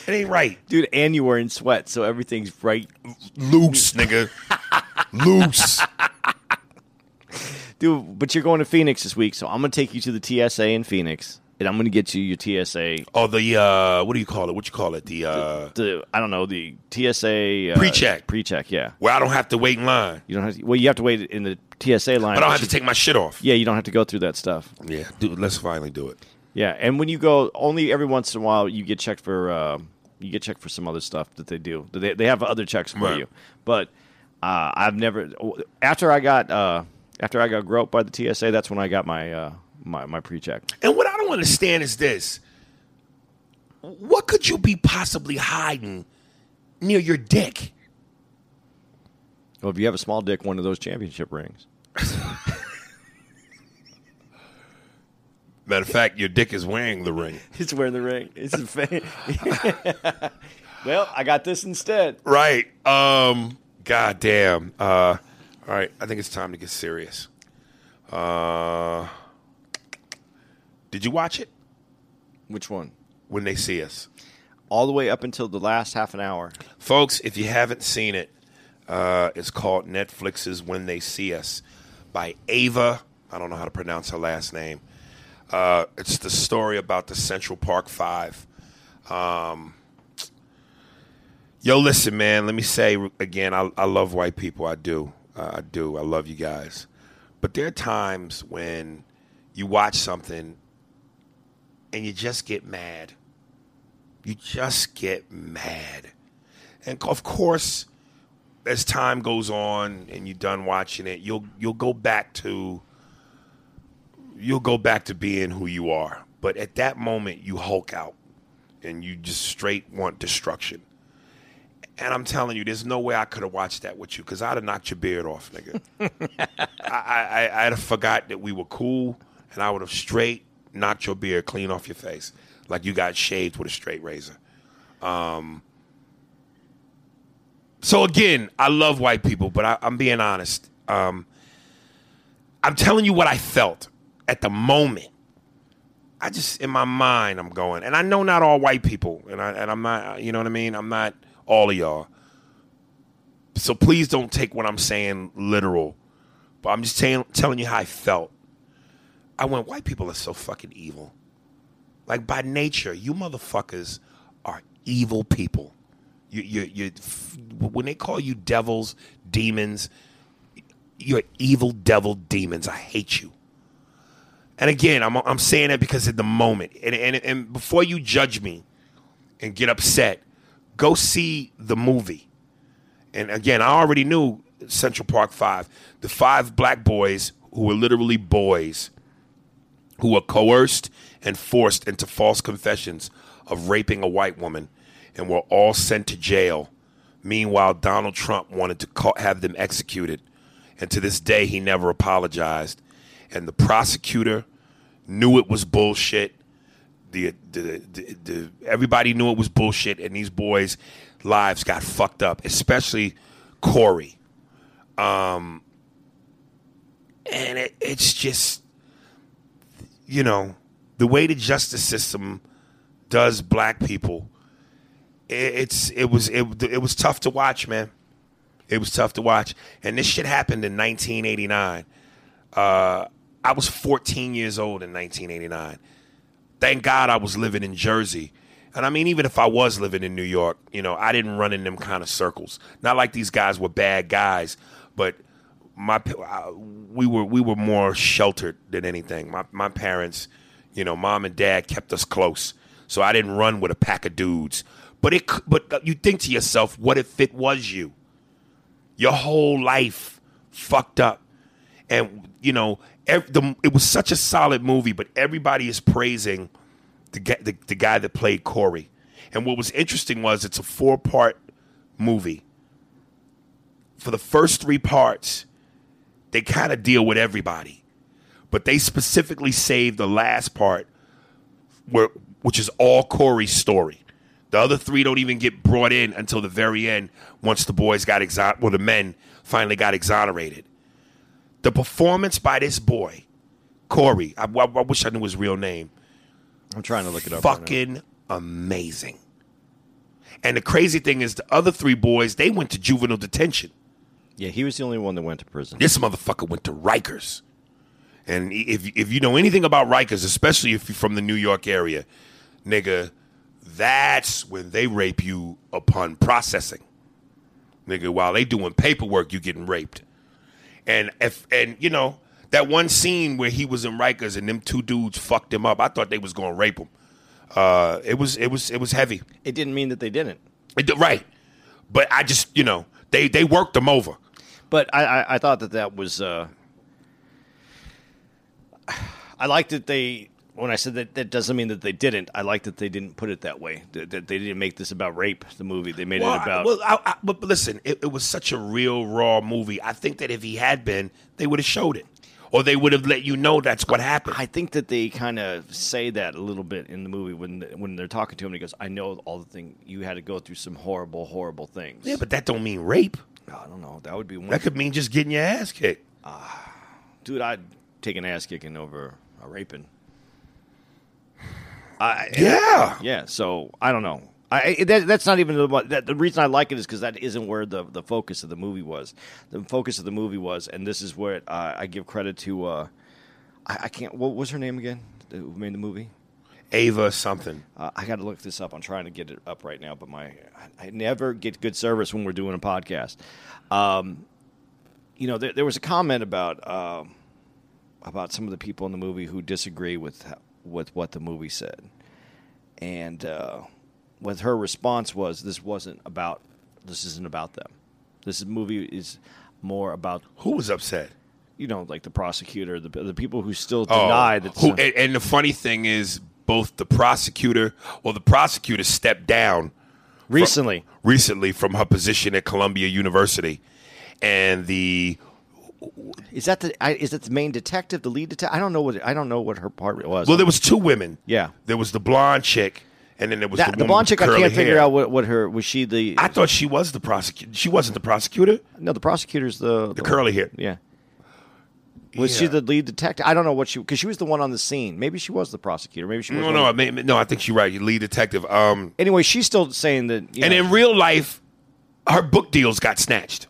it ain't right. Dude, and you were in sweat, so everything's right. Loose, nigga. Loose. Dude, but you're going to Phoenix this week, so I'm going to take you to the TSA in Phoenix, and I'm going to get you your TSA. Oh, the uh, what do you call it? What you call it? The uh, The I don't know the TSA uh, Pre-check. Pre-check, yeah. where I don't have to wait in line, You don't have to, well, you have to wait in the TSA line. but I don't have you- to take my shit off. Yeah, you don't have to go through that stuff. Yeah, dude, let's finally do it. Yeah, and when you go, only every once in a while you get checked for uh, you get checked for some other stuff that they do. They they have other checks for Right. you, but uh, I've never after I got uh, after I got groped by the TSA. That's when I got my uh, my my pre check. And what I don't understand is this: what could you be possibly hiding near your dick? Well, if you have a small dick, one of those championship rings. Matter of fact, your dick is wearing the ring. It's wearing the ring. It's a fa- well, I got this instead. Right. Um. God damn. Uh. All right. I think it's time to get serious. Uh. Did you watch it Which one? when they see us? All the way up until the last half an hour. Folks, if you haven't seen it, uh, it's called Netflix's When They See Us by Ava. I don't know how to pronounce her last name. Uh, it's the story about the Central Park Five. Um, yo, listen, man, let me say again, I, I love white people. I do. Uh, I do. I love you guys. But there are times when you watch something and you just get mad. You just get mad. And of course, as time goes on and you're done watching it, you'll you'll go back to you'll go back to being who you are. But at that moment, you hulk out and you just straight want destruction. And I'm telling you, there's no way I could have watched that with you because I'd have knocked your beard off, nigga. I, I, I'd have forgot that we were cool, and I would have straight knocked your beard clean off your face, like you got shaved with a straight razor. Um, so again, I love white people, but I, I'm being honest. Um, I'm telling you what I felt at the moment. I just in my mind I'm going, and I know not all white people, and I and I'm not, you know what I mean. I'm not all of y'all. So please don't take what I'm saying literal, but I'm just saying, telling you how I felt. I went, white people are so fucking evil. Like by nature, you motherfuckers are evil people. You, you, you, when they call you devils, demons, you're evil devil demons. I hate you. And again, I'm, I'm saying that because at the moment, and, and, and before you judge me and get upset, go see the movie. And again, I already knew Central Park Five, the five black boys who were literally boys who were coerced and forced into false confessions of raping a white woman and were all sent to jail. Meanwhile, Donald Trump wanted to have them executed. And to this day, he never apologized. And the prosecutor knew it was bullshit. The, the, the, the everybody knew it was bullshit, and these boys' lives got fucked up, especially Korey. Um, and it, it's just, you know, the way the justice system does black people. It, it's it was it, it was tough to watch, man. It was tough to watch, and this shit happened in 1989. Uh, I was 14 years old in 1989. Thank God I was living in Jersey. And I mean, even if I was living in New York, you know, I didn't run in them kind of circles. Not like these guys were bad guys, but my uh, we were we were more sheltered than anything. My my parents, you know, mom and dad kept us close, so I didn't run with a pack of dudes. But it but you think to yourself, what if it was you? Your whole life fucked up, and you know, every, the, it was such a solid movie. But everybody is praising the, the the guy that played Korey. And what was interesting was it's a four part movie. For the first three parts, they kind of deal with everybody, but they specifically save the last part, where which is all Korey's story. The other three don't even get brought in until the very end. Once the boys got exon, well, the men finally got exonerated. The performance by this boy, Korey, I, I, I wish I knew his real name. I'm trying to look it up. right. Fucking amazing. And the crazy thing is, the other three boys, they went to juvenile detention. yeah, he was the only one that went to prison. This motherfucker went to Rikers. And if if you know anything about Rikers, especially if you're from the New York area, nigga, that's when they rape you upon processing. Nigga, while they doing paperwork, you getting raped. And if and you know that one scene where he was in Rikers and them two dudes fucked him up, I thought they was gonna rape him. Uh, it was it was it was heavy. It didn't mean that they didn't. It, right, but I just you know they they worked him over. But I, I, I thought that that was. Uh, I liked that they. When I said that, that doesn't mean that they didn't. I like that they didn't put it that way. That, that they didn't make this about rape. The movie they made Well, it about. I, well, I, I, but listen, it, it was such a real raw movie. I think that if he had been, they would have showed it, or they would have let you know that's what happened. I think that they kind of say that a little bit in the movie when when they're talking to him. He goes, "I know all the thing you had to go through some horrible, horrible things." yeah, but that don't mean rape. I don't know. That would be one. That could mean just getting your ass kicked. Ah, dude, I'd take an ass kicking over a raping. I, Yeah. Yeah, so I don't know. I, that, that's not even the that, the reason I like it is because that isn't where the the focus of the movie was. The focus of the movie was, and this is where uh, I give credit to. Uh, I, I can't. What was her name again? Who made the movie? Ava something. Uh, I got to look this up. I'm trying to get it up right now, but my I, I never get good service when we're doing a podcast. Um, you know, there, there was a comment about um about some of the people in the movie who disagree with with what the movie said, and uh, what her response was, "This wasn't about. This isn't about them. This movie is more about Who was upset? you know, like the prosecutor, the the people who still deny that. Oh, who, and, and the funny thing is, both the prosecutor, well, the prosecutor stepped down recently, recently from her position at Columbia University, and the Is that the I, is that the main detective, the lead detective? I don't know what I don't know what her part was. well, there was two women. Yeah. there was the blonde chick, and then there was that, the, the blonde chick. I can't figure out what, what her was. She the I thought she was the prosecutor. She wasn't the prosecutor. no the prosecutor's the The curly hair. Yeah. Was she the lead detective? I don't know what she because she was the one on the scene. Maybe she was the prosecutor. Maybe she was. No, no, I mean, no. I think you're right. You lead detective. Um, Anyway, she's still saying that. you and know- in real life, her book deals got snatched.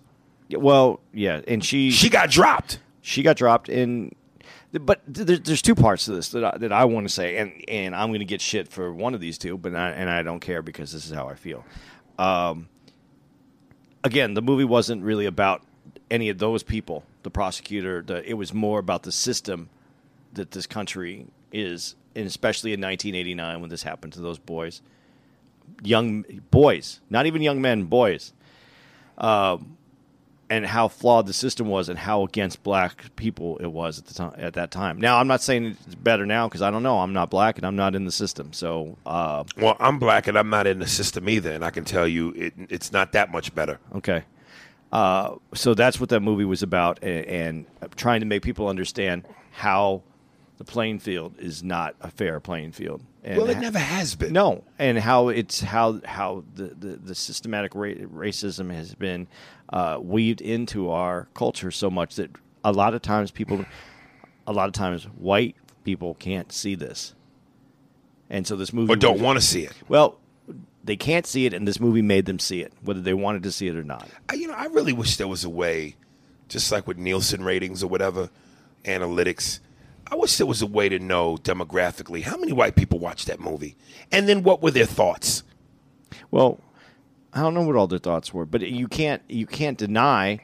Well, yeah, and she She got dropped. she got dropped and but there- there's two parts to this that I, that I want to say and and I'm going to get shit for one of these two but I, and I don't care because this is how I feel. Um again the movie wasn't really about any of those people the prosecutor the, it was more about the system that this country is and especially in 1989 when this happened to those boys. Young boys not even young men boys and how flawed the system was and how against black people it was at the time at that time. Now I'm not saying it's better now because I don't know. I'm not black and I'm not in the system. So uh, Well, I'm black and I'm not in the system either, and I can tell you it, it's not that much better. okay. Uh, so that's what that movie was about, and, and trying to make people understand how the playing field is not a fair playing field. And Well, it ha- never has been. No, and how it's how how the the, the systematic ra- racism has been uh, weaved into our culture so much that a lot of times people, a lot of times white people can't see this, and so this movie or don't want to see it. Well, they can't see it, and this movie made them see it, whether they wanted to see it or not. I, you know, I really wish there was a way, just like with Nielsen ratings or whatever, analytics. I wish there was a way to know demographically how many white people watched that movie, and then what were their thoughts. Well, I don't know what all their thoughts were, but you can't you can't deny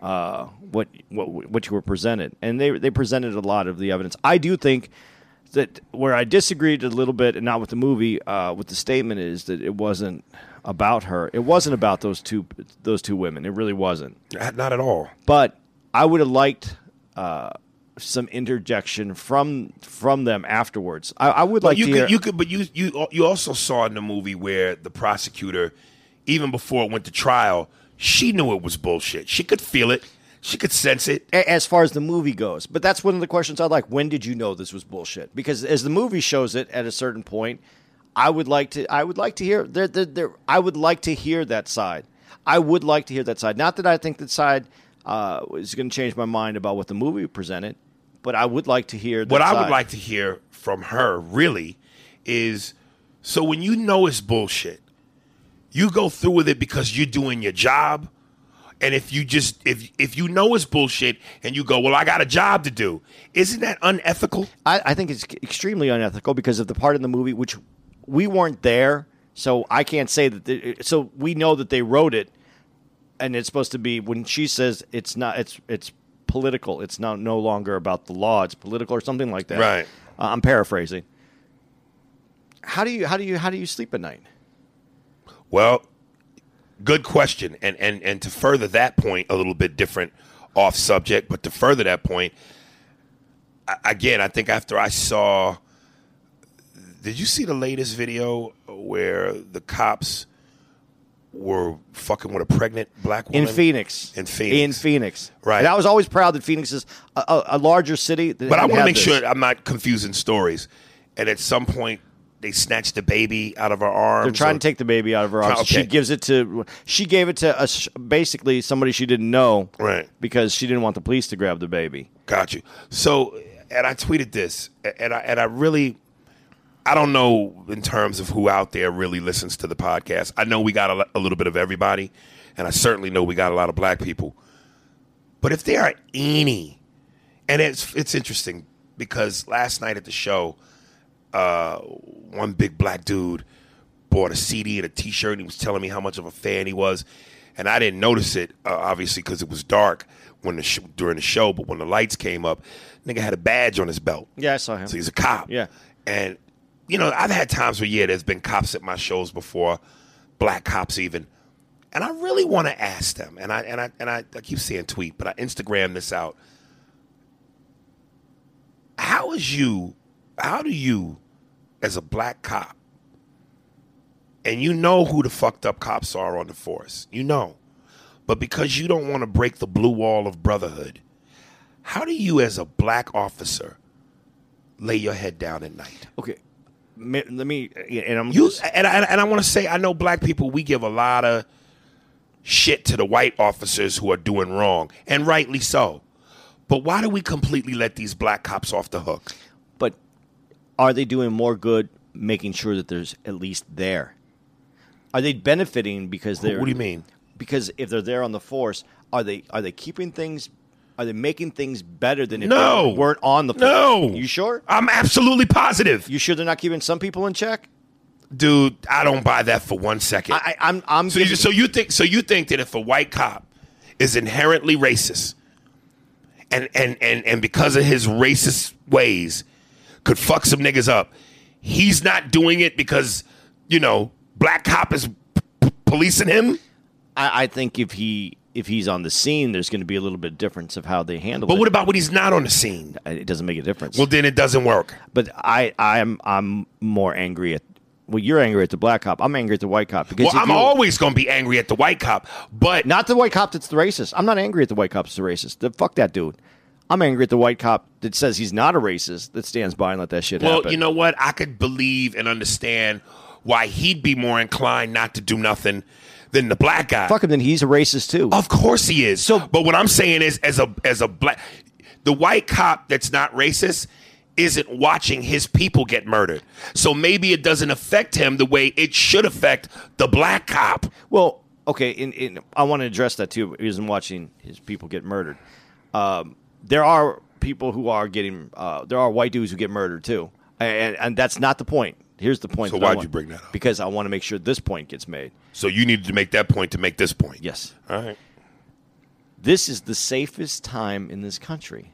uh, what what what you were presented, and they they presented a lot of the evidence. I do think that where I disagreed a little bit, and not with the movie, uh, with the statement is that it wasn't about her. It wasn't about those two those two women. It really wasn't. Not at all. But I would have liked. Uh, some interjection from from them afterwards. I, I would But like you to could, hear. you could, but you you you also saw in the movie where the prosecutor, even before it went to trial, she knew it was bullshit. She could feel it. She could sense it. as far as the movie goes. But that's one of the questions I like. When did you know this was bullshit? Because as the movie shows it at a certain point, I would like to I would like to hear there, there, there I would like to hear that side. I would like to hear that side. Not that I think that side uh, is going to change my mind about what the movie presented, but I would like to hear that What I would like to hear from her really is so when you know it's bullshit, you go through with it because you're doing your job. And if you just if if you know it's bullshit and you go, well, I got a job to do, isn't that unethical? I, I think it's extremely unethical because of the part in the movie which we weren't there, so I can't say that. The, so we know that they wrote it, and it's supposed to be when she says it's not. It's it's political. It's not no longer about the law. It's political or something like that. Right. Uh, I'm paraphrasing. How do you how do you how do you sleep at night? Well, good question. And and and to further that point, a little bit different off subject, but to further that point, I, again, I think after I saw, did you see the latest video where the cops were fucking with a pregnant black woman In Phoenix. In Phoenix. In Phoenix. Right. And I was always proud that Phoenix is a, a, a larger city. But I want to make this. sure I'm not confusing stories. And at some point, they snatched the baby out of her arms. They're trying or- to take the baby out of her arms. Okay. She gives it to. She gave it to us, basically somebody she didn't know, Right. Because she didn't want the police to grab the baby. Got you. So, and I tweeted this, and I and I really, I don't know in terms of who out there really listens to the podcast. I know we got a, a little bit of everybody, and I certainly know we got a lot of black people. But if there are any, and it's it's interesting because last night at the show, uh, one big black dude bought a CD and a T-shirt, and he was telling me how much of a fan he was, and I didn't notice it uh, obviously because it was dark when the sh- during the show, but when the lights came up, nigga had a badge on his belt. Yeah, I saw him. So he's a cop. Yeah. And, you know, I've had times where, yeah, there's been cops at my shows before, black cops even. And I really want to ask them, and I and I and I, I keep saying tweet, but I Instagram this out. How is you, how do you, as a black cop, and you know who the fucked up cops are on the force, you know, but because you don't want to break the blue wall of brotherhood, how do you, as a black officer, lay your head down at night? Okay, let me. And I'm You and I, and I want to say, I know black people. We give a lot of shit to the white officers who are doing wrong, and rightly so. But why do we completely let these black cops off the hook? Are they doing more good making sure that there's at least there? Are they benefiting because they're? What do you mean? Because if they're there on the force, are they are they keeping things? Are they making things better than if No. they weren't on the force? No, You sure? I'm absolutely positive, You sure they're not keeping some people in check? dude. I don't buy that for one second. I, I, I'm I'm so, you, so you think so you think that if a white cop is inherently racist, and and and and because of his racist ways, could fuck some niggas up, he's not doing it because you know black cop is p- policing him. I, I think if he if he's on the scene, there's going to be a little bit of difference of how they handle it. But what about when he's not on the scene? Uh, it doesn't make a difference. Well, then it doesn't work. but I I'm I'm more angry at. Well, you're angry at the black cop. I'm angry at the white cop because Well, I'm always going to be angry at the white cop, but not the white cop that's the racist. I'm not angry at the white cop that's the racist. The, fuck that dude. I'm angry at the white cop that says he's not a racist that stands by and let that shit Well, happen. Well, you know what? I could believe and understand why he'd be more inclined not to do nothing than the black guy. fuck him. Then he's a racist too. Of course he is. So- but what I'm saying is, as a as a black, the white cop that's not racist isn't watching his people get murdered. So maybe it doesn't affect him the way it should affect the black cop. Well, okay, and, in, I want to address that too. He isn't watching his people get murdered. Um, there are people who are getting. Uh, there are white dudes who get murdered too, and, and that's not the point. Here's the point. So why'd you bring that up? Because I want to make sure this point gets made. So you needed to make that point to make this point. Yes, All right. this is the safest time in this country,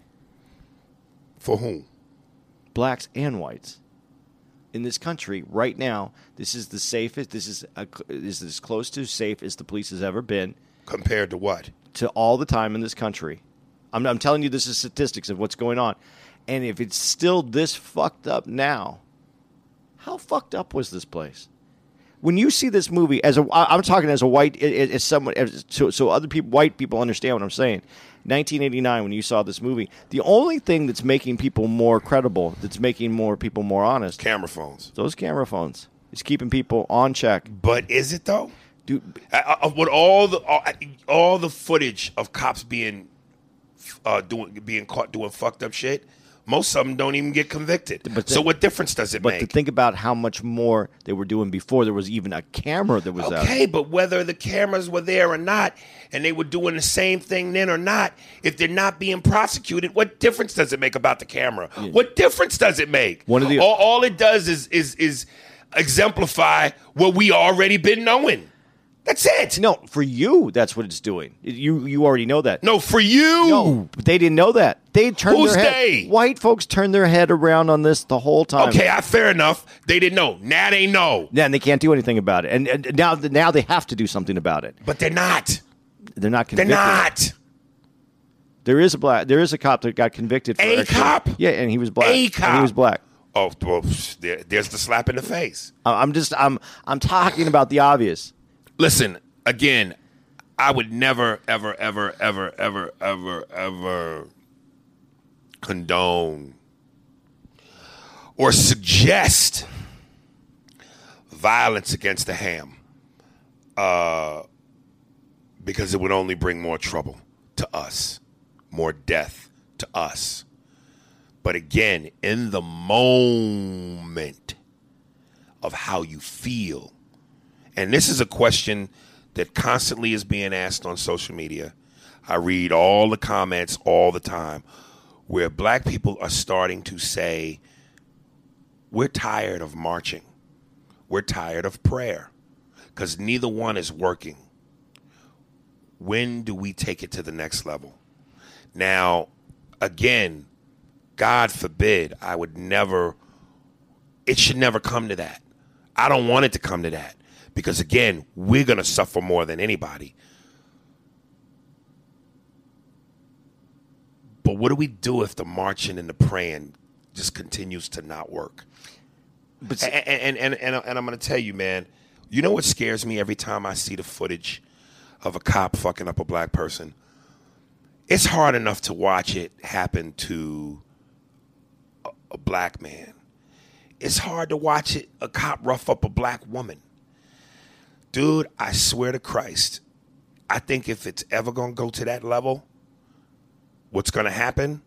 For whom? blacks and whites. In this country right now, this is the safest. This is a, this is as close to safe as the police has ever been. Compared to what? to all the time in this country. I'm, I'm telling you, this is statistics of what's going on. And if it's still this fucked up now, how fucked up was this place? When you see this movie, as a, I'm talking as a white, as someone, as, so, so other people, white people understand what I'm saying. 1989, when you saw this movie, the only thing that's making people more credible, that's making more people more honest, Camera phones. those camera phones. It's keeping people on check. But is it though? Dude, Uh, uh, with all the all, all the footage of cops being uh, doing being caught doing fucked up shit, most of them don't even get convicted. But so the- what difference does it make? but to think about how much more they were doing before there was even a camera that was out. Okay, but whether the cameras were there or not, and they were doing the same thing then or not, if they're not being prosecuted, what difference does it make about the camera? What difference does it make? One of the- all, all it does is is is exemplify what we already been knowing. That's it. No, for you, that's what it's doing. You you already know that. No, for you. No, but they didn't know that. They turned Who's their head. they? White folks turned their head around on this the whole time. Okay, I, fair enough. They didn't know. Now they know. Yeah, and they can't do anything about it. And, and now now they have to do something about it. But they're not. They're not convicted. They're not. There is a black. There is a cop that got convicted. For A actually- cop? Yeah, and he was black. A And cop. he was black. Oh, well, there, there's the slap in the face. I'm just I'm I'm talking about the obvious. Listen, again, I would never, ever, ever, ever, ever, ever, ever condone or suggest violence against the ham uh, because it would only bring more trouble to us, more death to us. But again, in the moment of how you feel, and this is a question that constantly is being asked on social media. I read all the comments all the time where black people are starting to say, We're tired of marching. We're tired of prayer because neither one is working. When do we take it to the next level? Now, again, God forbid, I would never, it should never come to that. I don't want it to come to that because, again, we're going to suffer more than anybody. But what do we do if the marching and the praying just continues to not work? But And and and, and, and I'm going to tell you, man. You know what scares me every time I see the footage of a cop fucking up a black person? It's hard enough to watch it happen to a, a black man. It's hard to watch it a cop rough up a black woman. Dude, I swear to Christ, I think if it's ever going to go to that level, what's going to happen?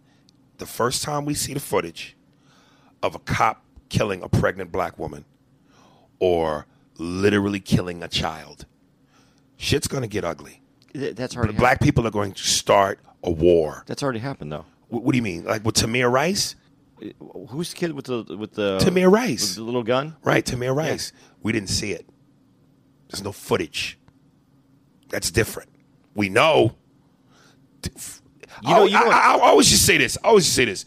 The first time we see the footage of a cop killing a pregnant black woman or literally killing a child, shit's going to get ugly. th- that's already Black people are going to start a war. That's already happened though. Wh- What do you mean? Like with Tamir Rice? Who's the kid with the with the Tamir Rice. with the little gun? Right, Tamir Rice. We didn't see it. There's no footage. That's different. We know. You know- I, you know I, I, I always just say this. I always just say this.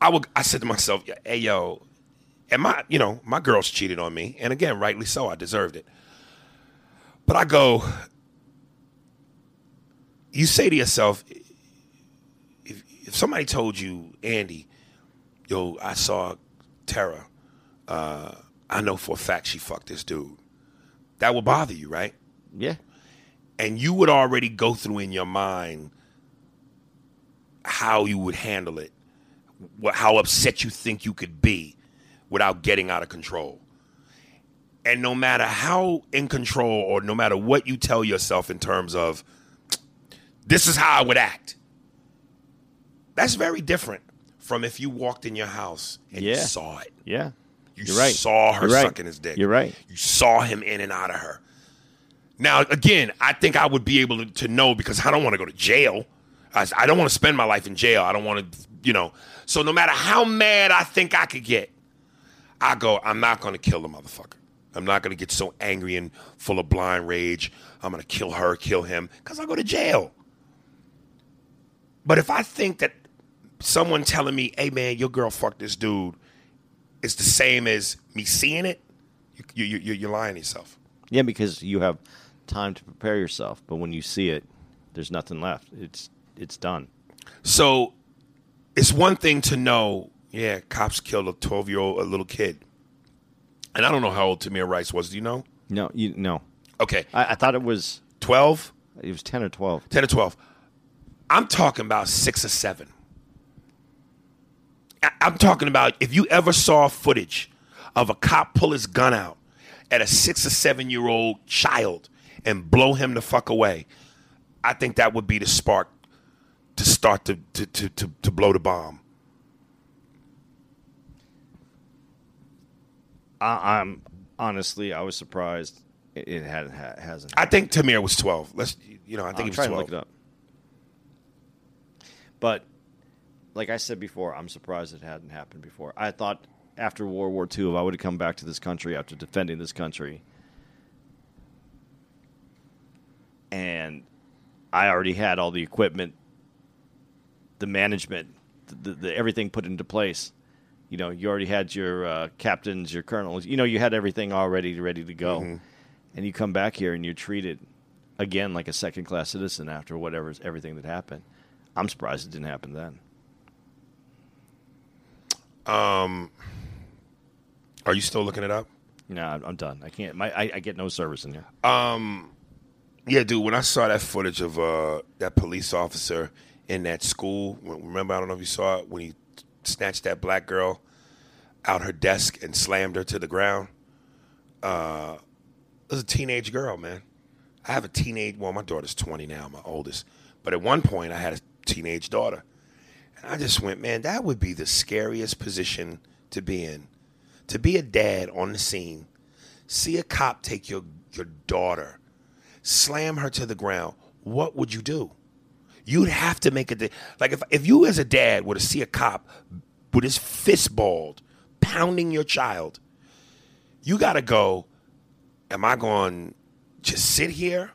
I would. I said to myself, "Hey, yo, and my, you know, my girls cheated on me, and again, rightly so. I deserved it. But I go. You say to yourself, if if somebody told you, Andy, yo, I saw Tara. Uh, I know for a fact she fucked this dude. That would bother you, right? Yeah. And you would already go through in your mind how you would handle it, what, how upset you think you could be without getting out of control. And no matter how in control or no matter what you tell yourself in terms of, this is how I would act, that's very different from if you walked in your house and you saw it. Yeah. You You're right. saw her You're right. sucking his dick. You're right. You saw him in and out of her. Now, again, I think I would be able to, to know because I don't want to go to jail. I, I don't want to spend my life in jail. I don't want to, you know. So no matter how mad I think I could get, I go, I'm not going to kill the motherfucker. I'm not going to get so angry and full of blind rage. I'm going to kill her, kill him, because I go to jail. But if I think that someone telling me, hey, man, your girl fucked this dude, is the same as me seeing it, you, you, you, you're lying to yourself. Yeah, because you have time to prepare yourself, but when you see it, there's nothing left. It's it's done. So it's one thing to know, yeah, cops killed a 12 year old, a little kid. And I don't know how old Tamir Rice was. Do you know? No, you no. Okay. I, I thought it was 12, it was ten or twelve. 10 or 12. I'm talking about six or seven. I'm talking about if you ever saw footage of a cop pull his gun out at a six or seven year old child and blow him the fuck away, I think that would be the spark to start to, to, to, to, to blow the bomb. I, I'm honestly, I was surprised it, had, ha, hasn't. I think Tamir was 12. Let's, you know, I think I'm he was 12. to look it up. But like I said before, I'm surprised it hadn't happened before. I thought after World War II, if I would have come back to this country after defending this country, and I already had all the equipment, the management, the, the, everything put into place. You know, you already had your uh, captains, your colonels. You know, you had everything already ready to go, and you come back here and you're treated again like a second class citizen after whatever everything that happened. I'm surprised it didn't happen then. Are you still looking it up? No, I'm I'm done. I can't. My I, I get no service in here. Um, Yeah, dude. When I saw that footage of uh, that police officer in that school, remember? I don't know if you saw it when he snatched that black girl out her desk and slammed her to the ground. Uh, it was a teenage girl, man. I have a teenage. Well, my daughter's 20 now, my oldest. But at one point, I had a teenage daughter, and I just went, man, that would be the scariest position to be in. To be a dad on the scene, see a cop take your your daughter slam her to the ground, what would you do? You'd have to make a de- like if if you as a dad were to see a cop with his fist balled pounding your child, you got to go. Am I going to sit here,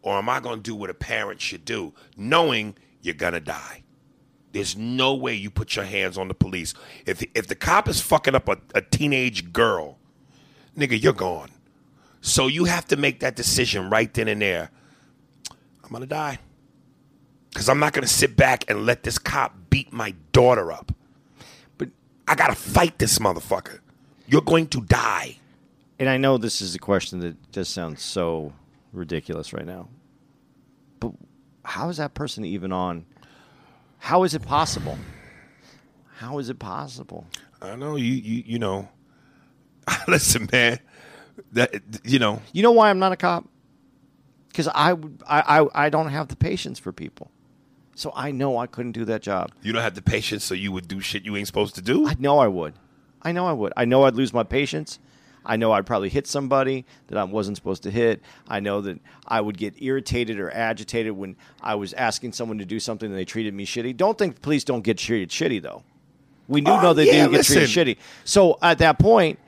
or am I going to do what a parent should do, knowing you're gonna die? There's no way you put your hands on the police. If if the cop is fucking up a, a teenage girl, nigga, you're gone. So you have to make that decision right then and there. I'm gonna die. Cause I'm not gonna sit back and let this cop beat my daughter up. But I gotta fight this motherfucker. You're going to die. and I know this is a question that just sounds so ridiculous right now. But how is that person even on? How is it possible? How is it possible? I know you you you know. Listen, man. That you know, You know why I'm not a cop? Because I, would- I, I, I don't have the patience for people. So I know I couldn't do that job. you don't have the patience, so you would do shit you ain't supposed to do. I know I would. I know I would. I know I'd lose my patience. I know I'd probably hit somebody that I wasn't supposed to hit. I know that I would get irritated or agitated when I was asking someone to do something and they treated me shitty. Don't think police don't get treated shitty though. We do Oh, know they yeah, do get treated shitty. So at that point,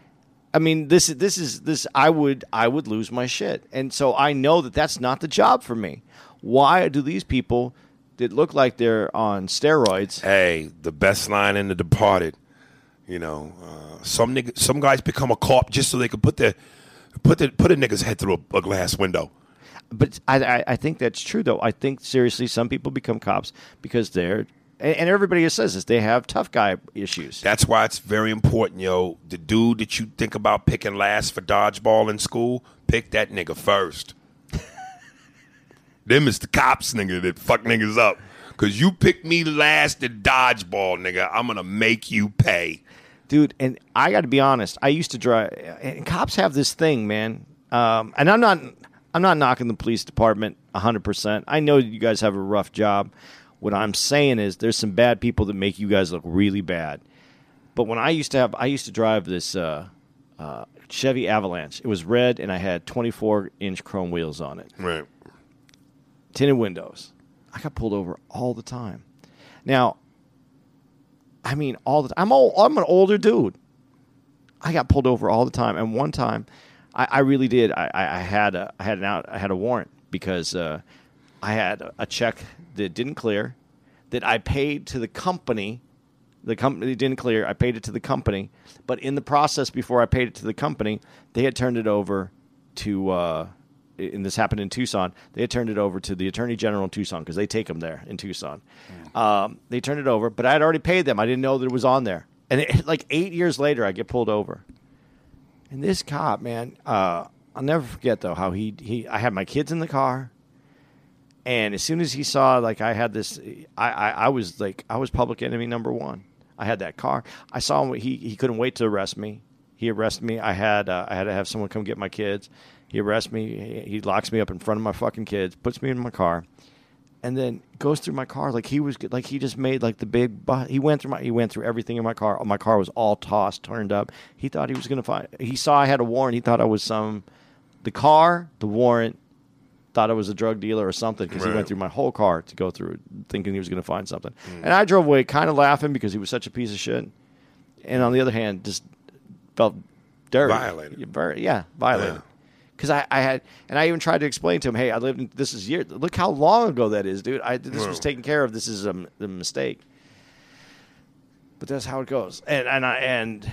I mean, this is this is this. I would I would lose my shit, and so I know that that's not the job for me. Why do these people that look like they're on steroids? hey, the best line in The Departed. You know, uh, some nigga, some guys become a cop just so they can put their put the put a nigga's head through a, a glass window. But I, I, I think that's true, though. I think seriously, some people become cops because they're, and, and everybody says this, they have tough guy issues. That's why it's very important, yo. The dude that you think about picking last for dodgeball in school, pick that nigga first. Them is the cops, nigga, that fuck niggas up. Cause you picked me last at dodgeball, nigga. I'm gonna make you pay. Dude. And I got to be honest. I used to drive, and cops have this thing, man. Um, and I'm not, I'm not knocking the police department 100. percent I know you guys have a rough job. What I'm saying is, there's some bad people that make you guys look really bad. But when I used to have, I used to drive this uh, uh, Chevy Avalanche. It was red, and I had 24 inch chrome wheels on it Right. tinted windows. I got pulled over all the time. Now, I mean, all the I'm old, I'm an older dude. I got pulled over all the time, and one time, I, I really did. I, I, I had a I had an out I had a warrant because uh, I had a check that didn't clear, that I paid to the company. The company didn't clear. I paid it to the company, but in the process, before I paid it to the company, they had turned it over to. Uh, and this happened in Tucson. They had turned it over to the Attorney General in Tucson because they take them there in Tucson. Um, they turned it over, but I had already paid them. I didn't know that it was on there. And it, like eight years later, I get pulled over. And this cop, man, uh, I'll never forget though how he he. I had my kids in the car, and as soon as he saw like I had this, I I, I was like I was public enemy number one. I had that car. I saw him. He he couldn't wait to arrest me. He arrested me. I had uh, I had to have someone come get my kids. He arrests me. He, locks me up in front of my fucking kids. Puts me in my car, and then goes through my car like he was like he just made like the big. bu- He went through my he went through everything in my car. My car was all tossed, turned up. He thought he was gonna find. He saw I had a warrant. He thought I was some. The car, the warrant, thought I was a drug dealer or something because he went through my whole car to go through, thinking he was going to find something. Mm. And I drove away kind of laughing because he was such a piece of shit. And on the other hand, just felt dirty. Violated. Very- yeah, violated. Because I, I had, and I even tried to explain to him, hey, I lived in, this is years, look how long ago that is, dude. I, this was taken care of. This is a mistake. But that's how it goes. And, and I, and,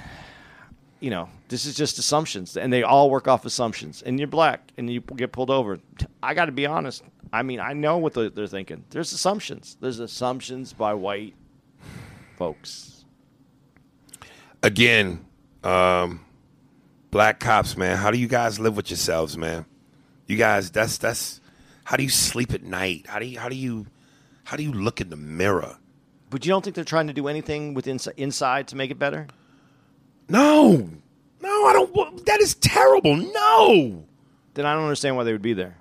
you know, this is just assumptions, and they all work off assumptions. And you're black, and you get pulled over. I got to be honest. I mean, I know what they're, they're thinking. There's assumptions. There's assumptions by white folks. Again, um, black cops, man. How do you guys live with yourselves, man? You guys, that's that's. How do you sleep at night? How do you how do you how do you look in the mirror? But you don't think they're trying to do anything with ins- inside to make it better? No, no, I don't. That is terrible. No. Then I don't understand why they would be there.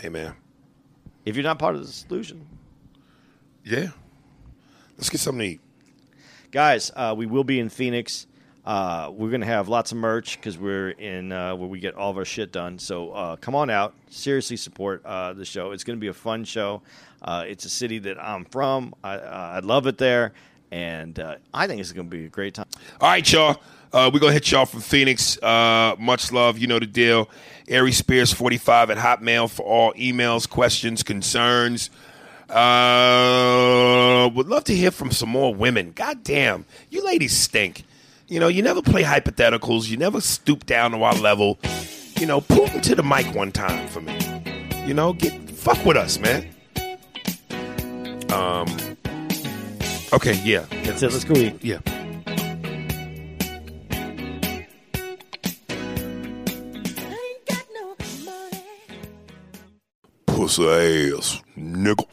Hey, man. If you're not part of the solution. Yeah. Let's get something to eat. Guys, uh, we will be in Phoenix. Uh, we're to have lots of merch because we're in uh, where we get all of our shit done. So uh, come on out. Seriously support uh, the show. It's to be a fun show. Uh, it's a city that I'm from. I, uh, I love it there. And I think it's to be a great time. All right, y'all. We're to hit y'all from Phoenix. Much love. You know the deal. Ari Spears 45 at Hotmail for all emails, questions, concerns. Uh, would love to hear from some more women. God damn. You ladies stink. You know, you never play hypotheticals. You never stoop down to our level. You know, pull into the mic one time for me. You know, get fuck with us, man. Um. Okay, yeah. That's it. Let's go eat. Yeah. Pussy ass nigga.